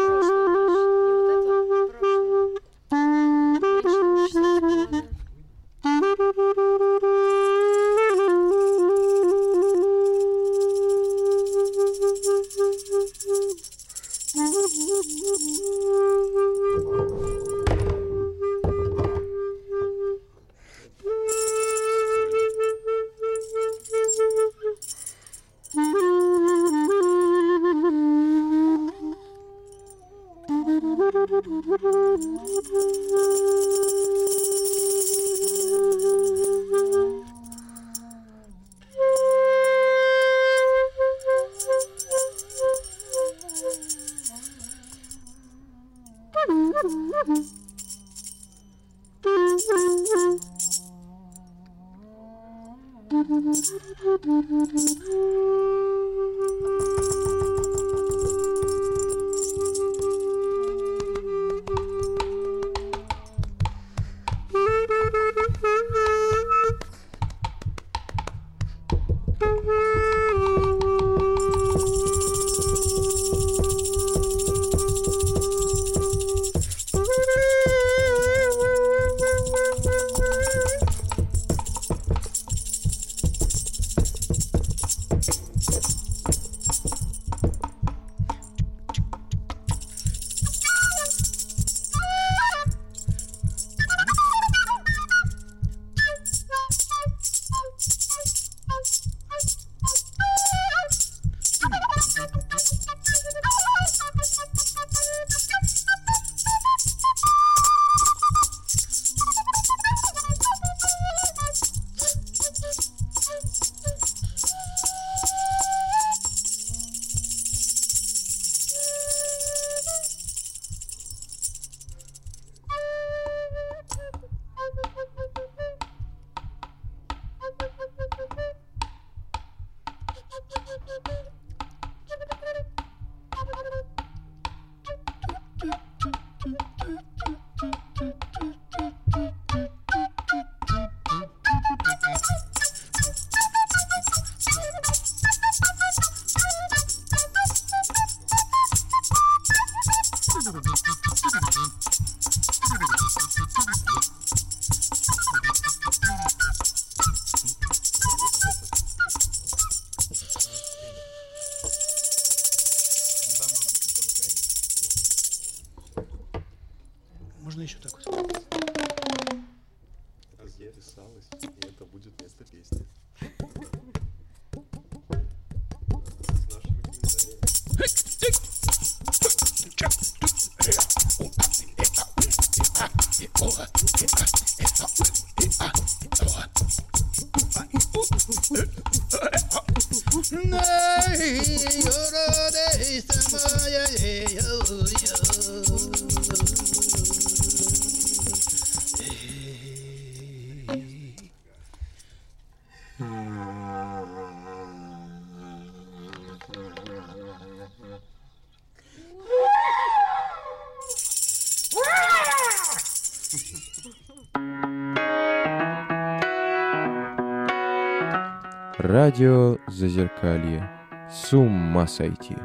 S4: Радио Зазеркалье. С ума сойти.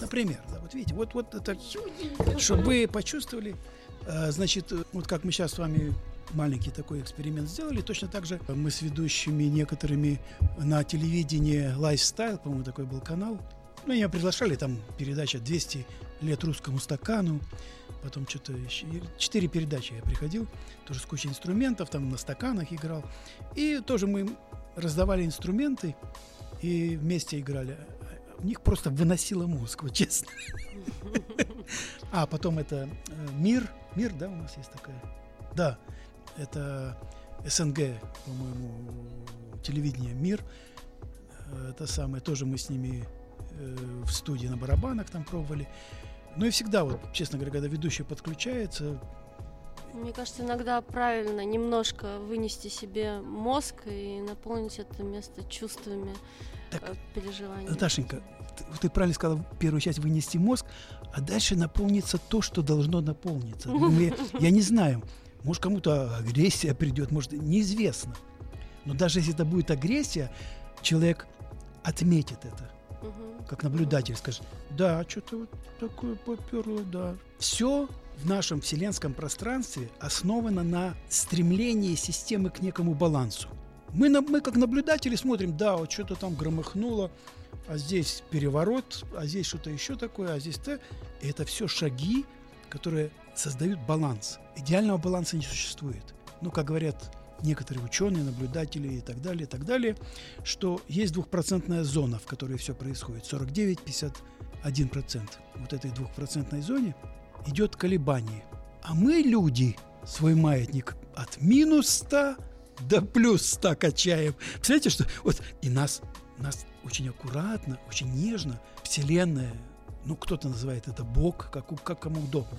S2: Например, да, вот видите, вот, вот это, чтобы вы почувствовали, э, значит, вот как мы сейчас с вами маленький такой эксперимент сделали, точно так же мы с ведущими некоторыми на телевидении Lifestyle, по-моему, такой был канал, ну, меня приглашали, там передача 200 лет русскому стакану, потом что-то еще, четыре передачи я приходил, тоже с кучей инструментов, там на стаканах играл, и тоже мы раздавали инструменты и вместе играли у них просто выносило мозг, вот честно. А потом это э, Мир, Мир, да, у нас есть такая? Да, это СНГ, по-моему, телевидение Мир. Э, это самое, тоже мы с ними э, в студии на барабанах там пробовали. Ну и всегда, вот, честно говоря, когда ведущий подключается,
S5: мне кажется, иногда правильно немножко вынести себе мозг и наполнить это место чувствами, так, э, переживаниями.
S2: Наташенька, ты, ты правильно сказала, первую часть вынести мозг, а дальше наполнится то, что должно наполниться. Ну, я, я не знаю, может кому-то агрессия придет, может неизвестно. Но даже если это будет агрессия, человек отметит это как наблюдатель скажет, да, что-то вот такое поперло, да. Все в нашем вселенском пространстве основано на стремлении системы к некому балансу. Мы, мы как наблюдатели смотрим, да, вот что-то там громыхнуло, а здесь переворот, а здесь что-то еще такое, а здесь то. И это все шаги, которые создают баланс. Идеального баланса не существует. Ну, как говорят некоторые ученые, наблюдатели и так далее, и так далее, что есть двухпроцентная зона, в которой все происходит, 49-51%. Вот этой двухпроцентной зоне идет колебание. А мы, люди, свой маятник от минус 100 до плюс 100 качаем. Представляете, что вот и нас, нас очень аккуратно, очень нежно Вселенная, ну кто-то называет это Бог, как, как кому удобно.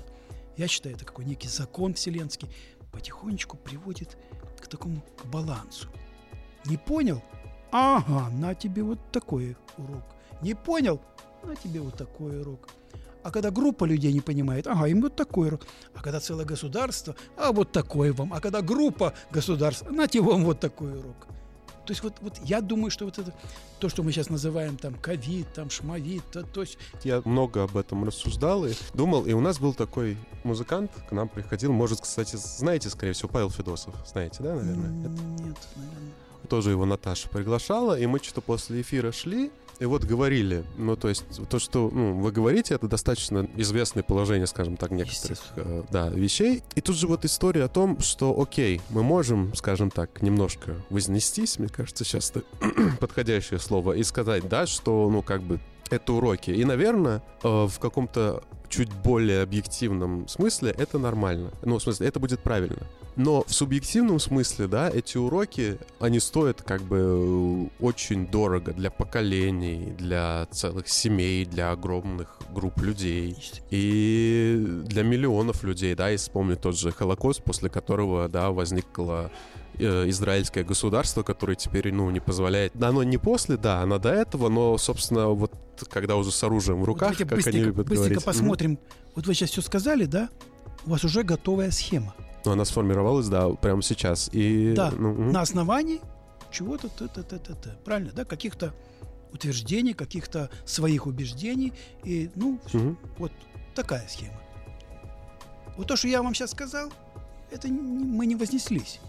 S2: Я считаю, это какой некий закон вселенский, потихонечку приводит к такому балансу. Не понял? Ага, на тебе вот такой урок. Не понял? На тебе вот такой урок. А когда группа людей не понимает, ага, им вот такой урок. А когда целое государство, а вот такой вам. А когда группа государств, нате вам вот такой урок. То есть вот, вот я думаю, что вот это, то, что мы сейчас называем там ковид, там шмовид, то, то есть...
S1: Я много об этом рассуждал и думал, и у нас был такой музыкант, к нам приходил, может, кстати, знаете, скорее всего, Павел Федосов, знаете, да, наверное?
S2: Нет, наверное.
S1: Тоже его Наташа приглашала, и мы что-то после эфира шли, и вот говорили, ну, то есть то, что ну, вы говорите, это достаточно известное положение, скажем так, некоторых э, да, вещей. И тут же вот история о том, что, окей, мы можем, скажем так, немножко вознестись, мне кажется, сейчас это подходящее слово, и сказать, да, что, ну, как бы это уроки. И, наверное, э, в каком-то чуть более объективном смысле это нормально. Ну, в смысле, это будет правильно. Но в субъективном смысле, да, эти уроки, они стоят как бы очень дорого для поколений, для целых семей, для огромных групп людей и для миллионов людей, да, и вспомни тот же Холокост, после которого, да, возникло э, израильское государство, которое теперь, ну, не позволяет... Оно не после, да, оно до этого, но, собственно, вот когда уже с оружием в руках, вот как они любят
S2: быстренько
S1: говорить.
S2: посмотрим. Mm-hmm. Вот вы сейчас все сказали, да? У вас уже готовая схема.
S1: Ну, она сформировалась, да, прямо сейчас. И,
S2: да,
S1: ну, угу.
S2: на основании чего-то, т -т -т -т -т, правильно, да, каких-то утверждений, каких-то своих убеждений. И, ну, угу. вот такая схема. Вот то, что я вам сейчас сказал, это не, мы не вознеслись.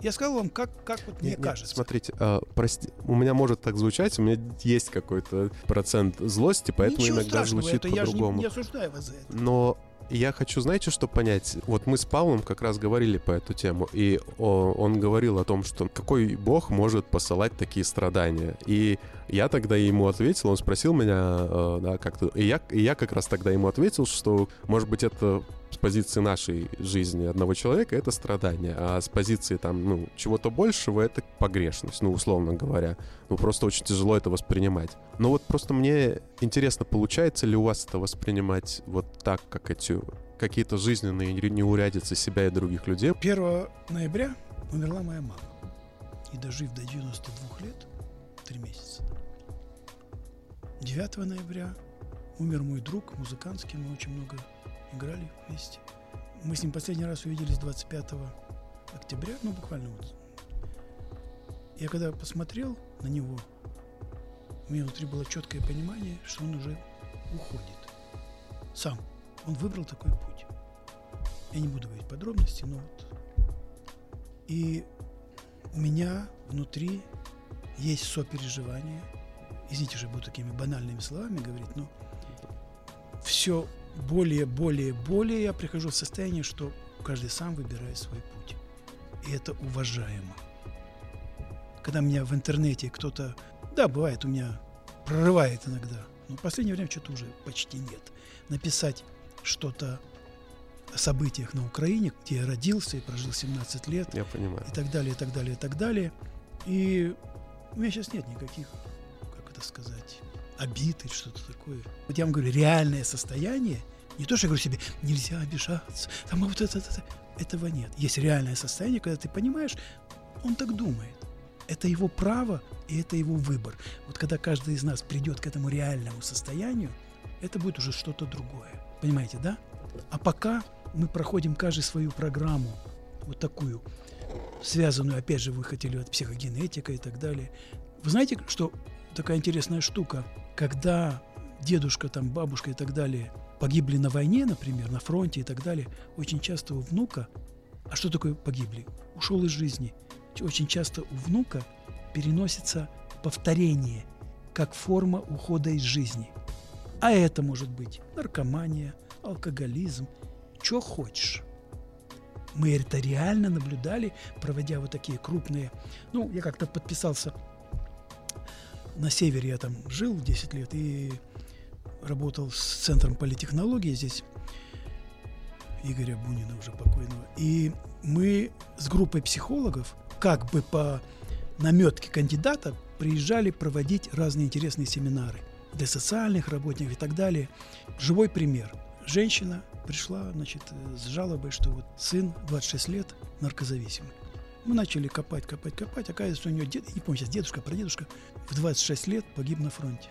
S2: Я сказал вам, как, как вот мне нет, кажется.
S1: Нет, смотрите, э, прости, у меня может так звучать, у меня есть какой-то процент злости, поэтому
S2: Ничего
S1: иногда звучит
S2: по-другому.
S1: Я
S2: не, не осуждаю вас за это.
S1: Но я хочу, знаете, что понять? Вот мы с Павлом как раз говорили по эту тему, и он говорил о том, что какой бог может посылать такие страдания. И я тогда ему ответил, он спросил меня, э, да, как-то, и я, и я как раз тогда ему ответил, что, может быть, это с позиции нашей жизни одного человека это страдание, а с позиции там, ну, чего-то большего это погрешность, ну, условно говоря. Ну, просто очень тяжело это воспринимать. Но вот просто мне интересно, получается ли у вас это воспринимать вот так, как эти какие-то жизненные неурядицы себя и других людей?
S2: 1 ноября умерла моя мама. И дожив до 92 лет, 3 месяца. 9 ноября умер мой друг, музыкант, мы очень много играли вместе. Мы с ним последний раз увиделись 25 октября, ну, буквально вот. Я когда посмотрел на него, у меня внутри было четкое понимание, что он уже уходит. Сам. Он выбрал такой путь. Я не буду говорить подробности, но вот. И у меня внутри есть сопереживание. Извините, что буду такими банальными словами говорить, но все более, более, более я прихожу в состояние, что каждый сам выбирает свой путь. И это уважаемо. Когда меня в интернете кто-то, да, бывает у меня, прорывает иногда, но в последнее время что-то уже почти нет. Написать что-то о событиях на Украине, где я родился и прожил 17 лет.
S1: Я понимаю.
S2: И так далее, и так далее, и так далее. И у меня сейчас нет никаких, как это сказать, обид или что-то такое. Вот я вам говорю, реальное состояние, не то, что я говорю себе, нельзя обижаться, там вот это, это, этого нет. Есть реальное состояние, когда ты понимаешь, он так думает. Это его право и это его выбор. Вот когда каждый из нас придет к этому реальному состоянию, это будет уже что-то другое. Понимаете, да? А пока мы проходим каждый свою программу, вот такую, связанную, опять же, вы хотели от психогенетика и так далее. Вы знаете, что такая интересная штука – когда дедушка, там, бабушка и так далее погибли на войне, например, на фронте и так далее, очень часто у внука, а что такое погибли? Ушел из жизни. Очень часто у внука переносится повторение как форма ухода из жизни. А это может быть наркомания, алкоголизм, что хочешь. Мы это реально наблюдали, проводя вот такие крупные... Ну, я как-то подписался на севере я там жил 10 лет и работал с Центром политехнологии здесь, Игоря Бунина уже покойного. И мы с группой психологов, как бы по наметке кандидата, приезжали проводить разные интересные семинары для социальных работников и так далее. Живой пример. Женщина пришла значит, с жалобой, что вот сын 26 лет наркозависимый. Мы начали копать, копать, копать. Оказывается, у нее, дед, не помню сейчас, дедушка, прадедушка, в 26 лет погиб на фронте.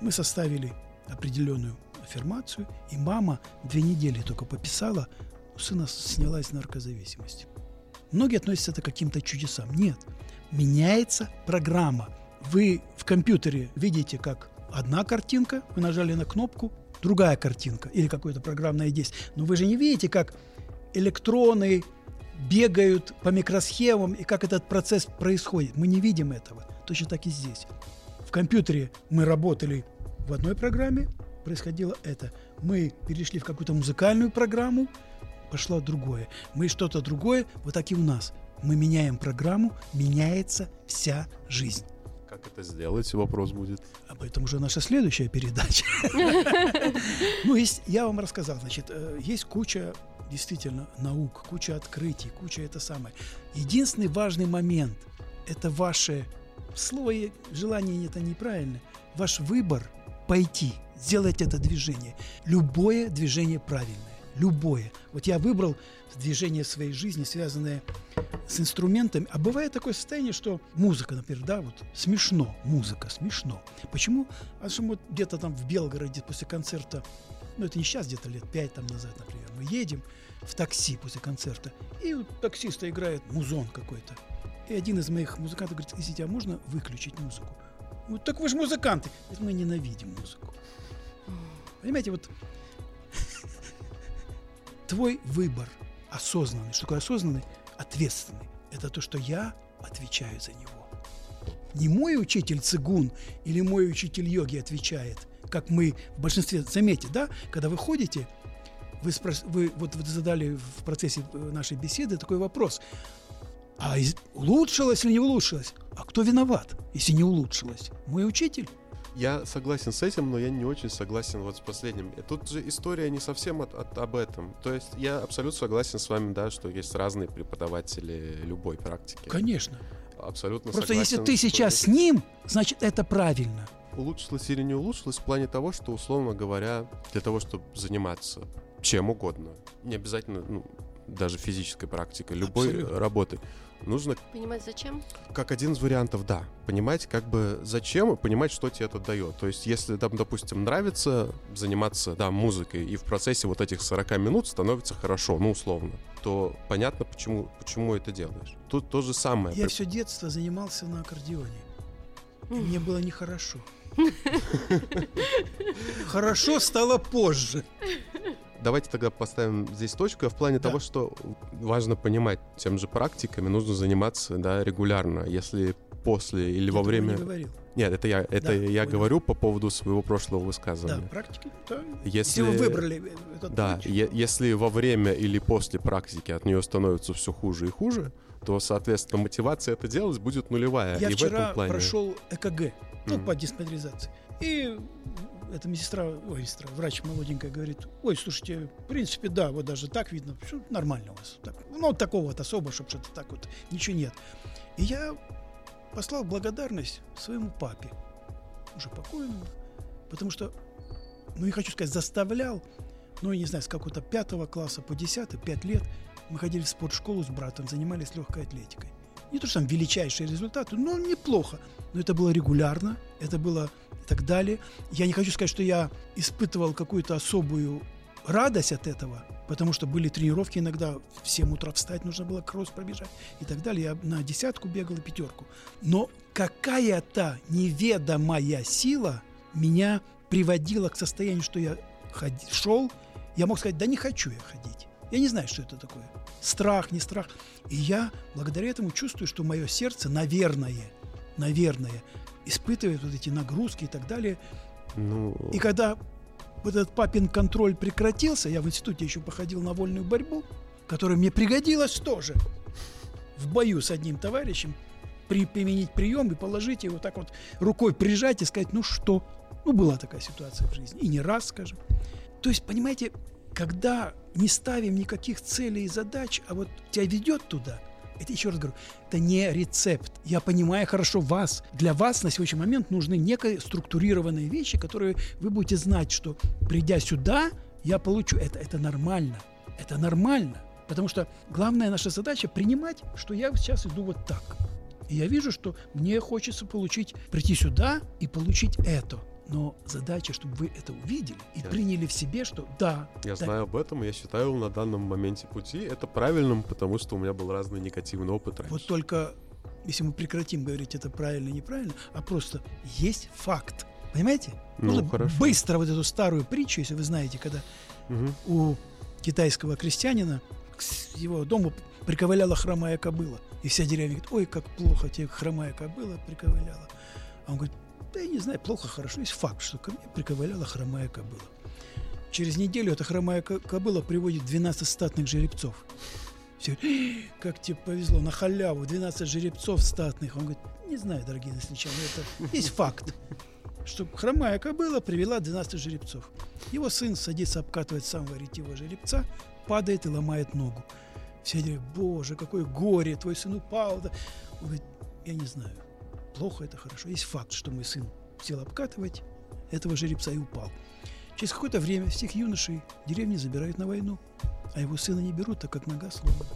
S2: Мы составили определенную аффирмацию, и мама две недели только пописала, у сына снялась наркозависимость. Многие относятся это к каким-то чудесам. Нет. Меняется программа. Вы в компьютере видите, как одна картинка, вы нажали на кнопку, другая картинка или какое-то программное действие. Но вы же не видите, как электроны, бегают по микросхемам и как этот процесс происходит. Мы не видим этого. Точно так и здесь. В компьютере мы работали в одной программе, происходило это. Мы перешли в какую-то музыкальную программу, пошло другое. Мы что-то другое, вот так и у нас. Мы меняем программу, меняется вся жизнь.
S1: Как это сделать, вопрос будет.
S2: Об этом уже наша следующая передача. Ну, я вам рассказал, значит, э, есть куча действительно наук, куча открытий, куча это самое. Единственный важный момент – это ваше слово желание это неправильно, ваш выбор пойти, сделать это движение. Любое движение правильное, любое. Вот я выбрал движение своей жизни, связанное с инструментами. А бывает такое состояние, что музыка, например, да, вот смешно, музыка, смешно. Почему? А что вот где-то там в Белгороде после концерта, ну это не сейчас, где-то лет пять там назад, например, мы едем, в такси после концерта, и у таксиста играет музон какой-то. И один из моих музыкантов говорит, извините, а можно выключить музыку? Ну, так вы же музыканты. Мы ненавидим музыку. Понимаете, вот твой выбор осознанный. Что такое осознанный? Ответственный. Это то, что я отвечаю за него. Не мой учитель цигун или мой учитель йоги отвечает, как мы в большинстве, заметьте, да, когда вы ходите вы, спрос... вы вот вы задали в процессе э, нашей беседы такой вопрос. А из... улучшилось или не улучшилось? А кто виноват, если не улучшилось? Мой учитель?
S1: Я согласен с этим, но я не очень согласен вот с последним. И тут же история не совсем от, от, об этом. То есть я абсолютно согласен с вами, да, что есть разные преподаватели любой практики.
S2: Конечно.
S1: Абсолютно
S2: Просто
S1: согласен.
S2: если ты сейчас с ним, значит это правильно.
S1: улучшилось или не улучшилось в плане того, что, условно говоря, для того, чтобы заниматься чем угодно, не обязательно, ну, даже физической практикой, любой
S2: Абсолютно.
S1: работой, нужно
S5: Понимать зачем?
S1: как один из вариантов, да, понимать как бы зачем и понимать, что тебе это дает. То есть, если там, допустим, нравится заниматься, да, музыкой, и в процессе вот этих 40 минут становится хорошо, ну, условно, то понятно, почему, почему это делаешь. Тут то же самое.
S2: Я все детство занимался на аккордеоне. И мне было нехорошо. Хорошо стало позже.
S1: Давайте тогда поставим здесь точку в плане
S2: Да.
S1: того, что важно понимать, тем же практиками нужно заниматься, да, регулярно. Если после или
S2: Я
S1: во время...
S2: не говорил.
S1: Нет, это я, это
S2: Да,
S1: я
S2: понял.
S1: говорю по поводу своего прошлого
S2: Да,
S1: высказывания.
S2: практика. да.
S1: Если,
S2: Если вы выбрали этот
S1: Да, е- если во время или после практики от нее становится все хуже и хуже, то, соответственно, мотивация это делать будет нулевая.
S2: Я
S1: и в
S2: вчера
S1: этом плане...
S2: прошел ЭКГ, ну,
S1: Мгм.
S2: по диспансеризации. И эта медсестра, ой, медсестра, врач молоденькая говорит, ой, слушайте, в принципе, да, вот даже так видно, что нормально у вас. Так, ну, вот такого вот особо, чтобы что-то так вот, ничего нет. И я послал благодарность своему папе, уже покойному, потому что, ну, не хочу сказать, заставлял, ну, я не знаю, с какого-то пятого класса по десятый, пять лет, мы ходили в спортшколу с братом, занимались легкой атлетикой. Не то, что там величайшие результаты, но неплохо. Но это было регулярно, это было и так далее. Я не хочу сказать, что я испытывал какую-то особую радость от этого, потому что были тренировки иногда, в 7 утра встать, нужно было кросс пробежать и так далее. Я на десятку бегал и пятерку. Но какая-то неведомая сила меня приводила к состоянию, что я ходи- шел, я мог сказать, да не хочу я ходить. Я не знаю, что это такое. Страх, не страх. И я благодаря этому чувствую, что мое сердце, наверное, наверное, испытывает вот эти нагрузки и так далее.
S1: Ну,
S2: И когда вот этот папин контроль прекратился, я в институте еще походил на вольную борьбу, которая мне пригодилась тоже в бою с одним товарищем, при, применить прием и положить его так вот рукой прижать и сказать, ну что? Ну, была такая ситуация в жизни. И не раз, скажем. То есть, понимаете, когда не ставим никаких целей и задач, а вот тебя ведет туда, это еще раз говорю, это не рецепт. Я понимаю хорошо вас. Для вас на сегодняшний момент нужны некие структурированные вещи, которые вы будете знать, что придя сюда, я получу это. Это нормально. Это нормально. Потому что главная наша задача принимать, что я сейчас иду вот так. И я вижу, что мне хочется получить, прийти сюда и получить это. Но задача, чтобы вы это увидели и
S1: Я-
S2: приняли в себе, что да,
S1: я
S2: да,
S1: знаю об этом, я считаю на данном моменте пути это правильным, потому что у меня был разный негативный опыт раньше.
S2: Вот только если мы прекратим говорить это правильно неправильно, а просто есть факт. Понимаете?
S1: Ну,
S2: Нужно
S1: хорошо.
S2: быстро вот эту старую притчу, если вы знаете, когда
S1: Мгм.
S2: у китайского крестьянина к его дому приковыляла хромая кобыла. И вся деревня говорит, ой, как плохо тебе хромая кобыла приковыляла. А он говорит, да я не знаю, плохо, хорошо. Есть факт, что ко мне приковыляла хромая кобыла. Через неделю эта хромая ко- кобыла приводит 12 статных жеребцов. Все говорят, «Эй, как тебе повезло, на халяву, 12 жеребцов статных. Он говорит, не знаю, дорогие англичане, это есть факт, что хромая кобыла привела 12 жеребцов. Его сын садится обкатывать самого ретивого жеребца, падает и ломает ногу. Все говорят, боже, какое горе, твой сын упал. да». Он говорит, я не знаю, плохо это хорошо. Есть факт, что мой сын сел обкатывать этого жеребца и упал. Через какое-то время всех юношей деревни забирают на войну, а его сына не берут, так как нога сломана.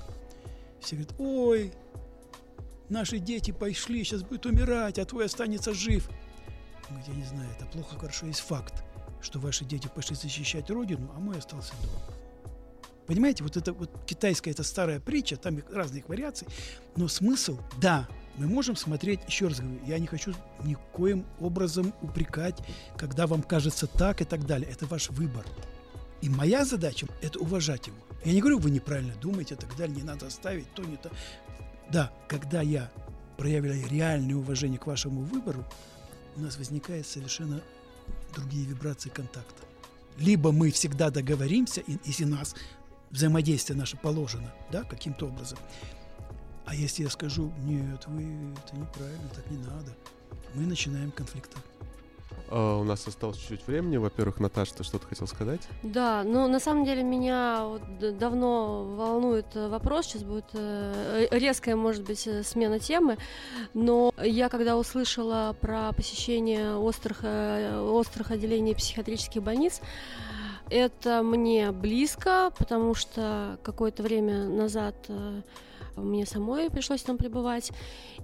S2: Все говорят, ой, наши дети пошли, сейчас будет умирать, а твой останется жив. Он говорит, я не знаю, это плохо, хорошо, есть факт, что ваши дети пошли защищать родину, а мой остался дома. Понимаете, вот это вот китайская, это старая притча, там разных вариаций, но смысл, да, мы можем смотреть, еще раз говорю, я не хочу никоим образом упрекать, когда вам кажется так и так далее. Это ваш выбор. И моя задача – это уважать его. Я не говорю, вы неправильно думаете и так далее, не надо ставить то, не то. Да, когда я проявляю реальное уважение к вашему выбору, у нас возникает совершенно другие вибрации контакта. либо мы всегда договоримся, если нас взаимодействие наше положено, да, каким-то образом. А если я скажу, нет, вы это неправильно, так не надо, мы начинаем конфликтовать.
S1: Uh, у нас осталось чуть-чуть времени. Во-первых, Наташа, ты что-то хотел сказать?
S5: Да, ну на самом деле меня вот давно волнует э, вопрос, сейчас будет э, резкая, может быть, э, смена темы, но я когда услышала про посещение острых, острых отделений психиатрических больниц, это мне близко, потому что какое-то время назад мне самой пришлось там пребывать.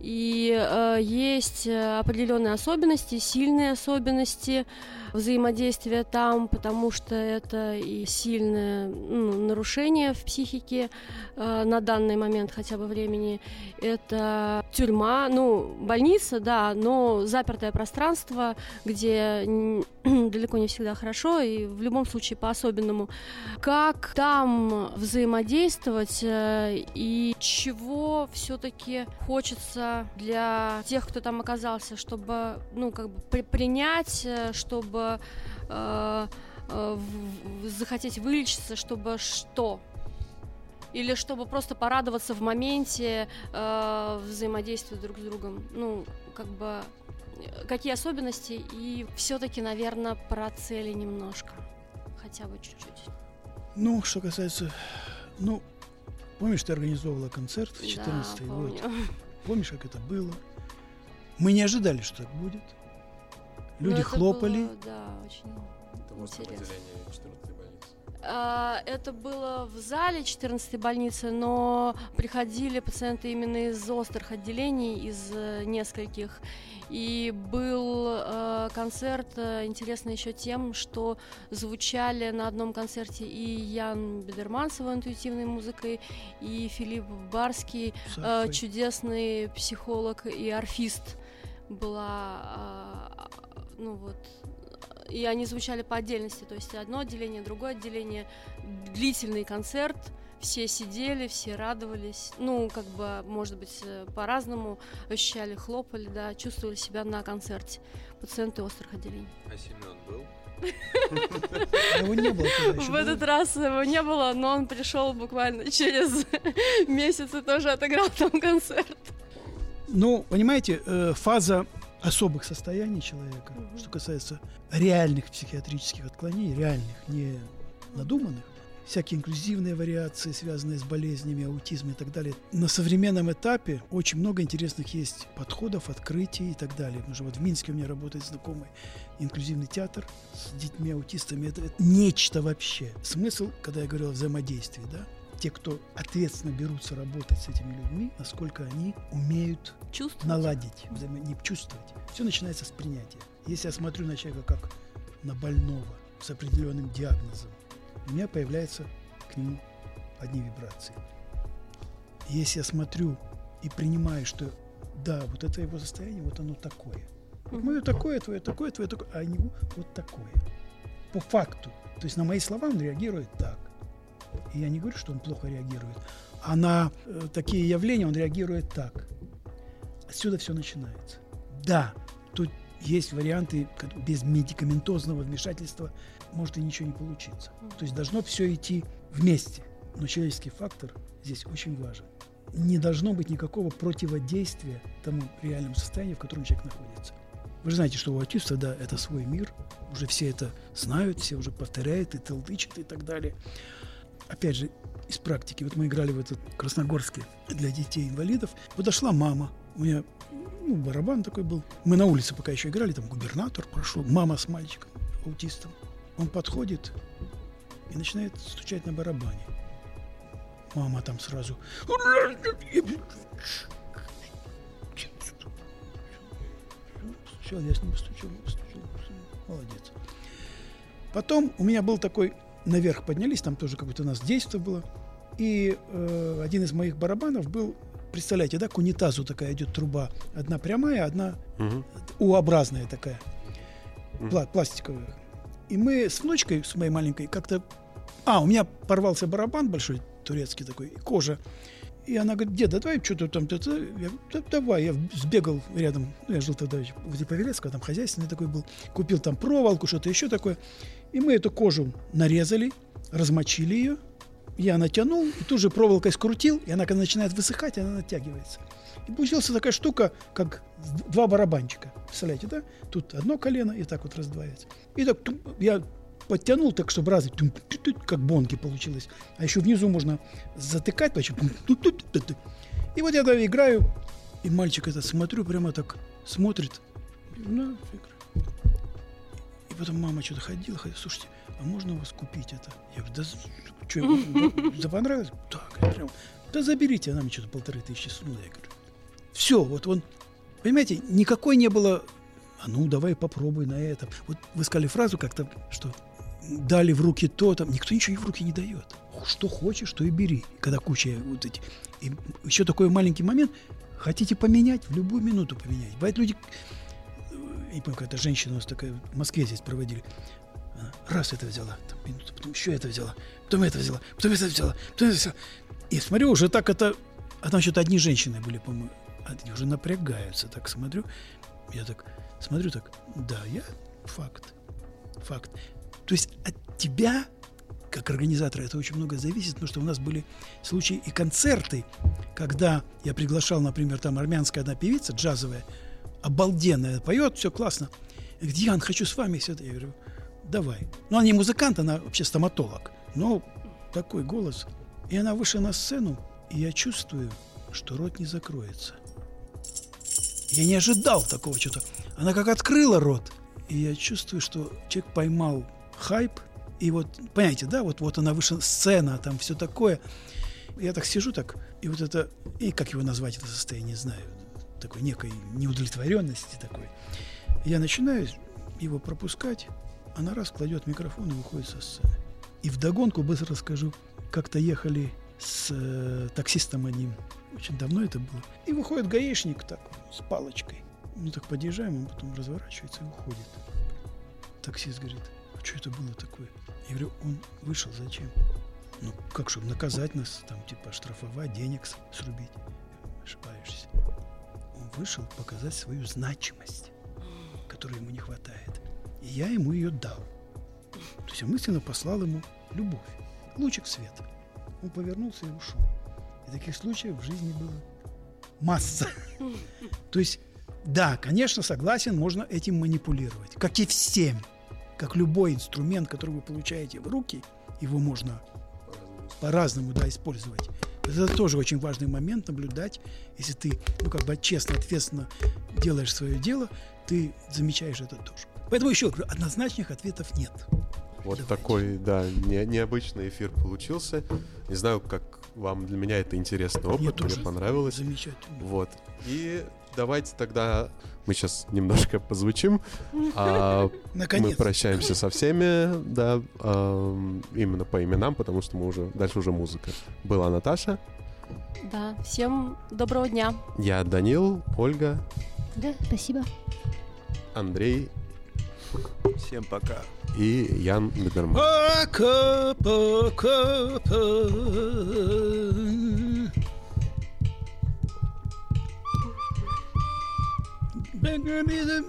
S5: И э, есть определенные особенности, сильные особенности взаимодействия там, потому что это и сильное ну, нарушение в психике э, на данный момент хотя бы времени. Это тюрьма, ну, больница, да, но запертое пространство, где далеко не всегда хорошо и в любом случае по-особенному. Как там взаимодействовать э, и чего все-таки хочется для тех, кто там оказался, чтобы, ну, как бы при принять, э, чтобы э, э, захотеть вылечиться, чтобы что? Или чтобы просто порадоваться в моменте э, взаимодействия друг с другом? Ну, как бы какие особенности и все-таки, наверное, про цели немножко, хотя бы чуть-чуть.
S2: Ну, что касается, ну, Помнишь, ты организовывала концерт в 14 да,
S5: помню.
S2: год? Помнишь, как это было? Мы не ожидали, что так будет.
S5: Ну,
S2: Люди хлопали.
S5: Было, да, очень
S1: это интересно.
S5: А, это было в зале 14 больницы, но приходили пациенты именно из острых отделений, из э, нескольких. И был э, концерт э, интересный еще тем, что звучали на одном концерте и Ян Бедерман с его интуитивной музыкой, и Филипп Барский, э, чудесный психолог и арфист была, э, ну вот, и они звучали по отдельности, то есть одно отделение, другое отделение, длительный концерт – все сидели, все радовались. Ну, как бы, может быть, э, по-разному ощущали, хлопали, да, чувствовали себя на концерте. Пациенты острых отделений.
S4: А Семен был?
S2: Его не было.
S5: В этот раз его не было, но он пришел буквально через месяц и тоже отыграл там концерт.
S2: Ну, понимаете, э, фаза особых состояний человека, что касается реальных психиатрических отклонений, реальных, не надуманных, всякие инклюзивные вариации, связанные с болезнями, аутизмом и так далее. На современном этапе очень много интересных есть подходов, открытий и так далее. Потому что вот в Минске у меня работает знакомый инклюзивный театр с детьми-аутистами. Это, это нечто вообще. Смысл, когда я говорил о взаимодействии, да, те, кто ответственно берутся работать с этими людьми, насколько они умеют
S5: чувствовать.
S2: наладить, взаимо... не чувствовать. Все начинается с принятия. Если я смотрю на человека как на больного с определенным диагнозом, у меня появляются к нему одни вибрации. Если я смотрю и принимаю, что да, вот это его состояние, вот оно такое. Вот мое такое, твое такое, твое такое, а него вот такое. По факту. То есть на мои слова он реагирует так. И я не говорю, что он плохо реагирует, а на э, такие явления он реагирует так. Отсюда все начинается. Да, тут есть варианты без медикаментозного вмешательства может и ничего не получиться. То есть должно все идти вместе. Но человеческий фактор здесь очень важен. Не должно быть никакого противодействия тому реальному состоянию, в котором человек находится. Вы же знаете, что у аутиста, да, это свой мир. Уже все это знают, все уже повторяют и толдычат и так далее. Опять же, из практики. Вот мы играли в этот Красногорске для детей-инвалидов. Подошла мама. У меня ну, барабан такой был. Мы на улице пока еще играли, там губернатор прошел, мама с мальчиком, аутистом. Он подходит и начинает стучать на барабане. Мама там сразу... Стучал, я с ним постучал, постучал. Молодец. Потом у меня был такой... Наверх поднялись, там тоже какое-то у нас действие было. И э, один из моих барабанов был представляете, да, к унитазу такая идет труба. Одна прямая, одна угу. У-образная такая, угу. пластиковая. И мы с внучкой, с моей маленькой, как-то... А, у меня порвался барабан большой, турецкий такой, кожа. И она говорит, деда, давай что-то там, то, то. Я, да, давай, я сбегал рядом, ну, я жил тогда в Павелецкого, там хозяйственный такой был, купил там проволоку, что-то еще такое, и мы эту кожу нарезали, размочили ее, я натянул, и тут же проволокой скрутил, и она, когда начинает высыхать, она натягивается. И получилась такая штука, как два барабанчика. Представляете, да? Тут одно колено, и так вот раздваивается. И так я подтянул так, чтобы разы, как бонки получилось. А еще внизу можно затыкать, почему. И вот я тогда играю, и мальчик этот смотрю, прямо так смотрит. Ну, и потом мама что-то ходила, ходила, слушайте, а можно у вас купить это? Я говорю, да что, да понравилось? Так, прям, да заберите, она мне что-то полторы тысячи сунула. Я говорю, все, вот он, понимаете, никакой не было, а ну давай попробуй на этом. Вот вы сказали фразу как-то, что дали в руки то, там, никто ничего в руки не дает. Что хочешь, то и бери. Когда куча вот эти. И еще такой маленький момент, хотите поменять, в любую минуту поменять. Бывает люди, не помню, какая-то женщина у нас такая в Москве здесь проводили, раз это взяла, там, минуту, потом еще это взяла, потом это взяла, потом это взяла, потом это взяла. И смотрю, уже так это... А там что-то одни женщины были, по-моему. Они уже напрягаются, так смотрю. Я так смотрю, так, да, я факт. Факт. То есть от тебя, как организатора, это очень много зависит, потому что у нас были случаи и концерты, когда я приглашал, например, там армянская одна певица джазовая, обалденная, поет, все классно. Говорит, Ян, хочу с вами все это. Я говорю, давай. Ну, она не музыкант, она вообще стоматолог. Но такой голос. И она вышла на сцену, и я чувствую, что рот не закроется. Я не ожидал такого что-то. Она как открыла рот, и я чувствую, что человек поймал хайп, и вот, понимаете, да, вот, вот она вышла, сцена, там все такое. Я так сижу так, и вот это, и как его назвать, это состояние, не знаю, такой некой неудовлетворенности такой. Я начинаю его пропускать, она раз кладет микрофон и выходит со сцены. И вдогонку быстро скажу, как-то ехали с э, таксистом одним, очень давно это было, и выходит гаишник так, с палочкой. Ну так подъезжаем, он потом разворачивается и уходит. Таксист говорит, а что это было такое? Я говорю, он вышел зачем? Ну, как, чтобы наказать нас, там, типа, штрафовать, денег срубить. Ошибаешься. Он вышел показать свою значимость, которой ему не хватает. И я ему ее дал. То есть я мысленно послал ему любовь, лучик света. Он повернулся и ушел. Таких случаев в жизни было масса. То есть, да, конечно, согласен, можно этим манипулировать, как и всем. Как любой инструмент, который вы получаете в руки, его можно по-разному да, использовать. Это тоже очень важный момент наблюдать. Если ты, ну, как бы честно, ответственно делаешь свое дело, ты замечаешь это тоже. Поэтому еще говорю, однозначных ответов нет.
S1: Вот Давайте. такой, да, не, необычный эфир получился. Не знаю, как вам, для меня это интересный опыт, мне, тоже мне понравилось.
S2: Замечательно.
S1: Вот. И давайте тогда мы сейчас немножко позвучим. А мы прощаемся со всеми, да, а, именно по именам, потому что мы уже дальше уже музыка. Была Наташа.
S5: Да, всем доброго дня.
S1: Я Данил, Ольга.
S3: Да, спасибо.
S1: Андрей
S6: Всем пока.
S1: И Ян Бедерман.
S2: Пока, пока, пока. Bigger be the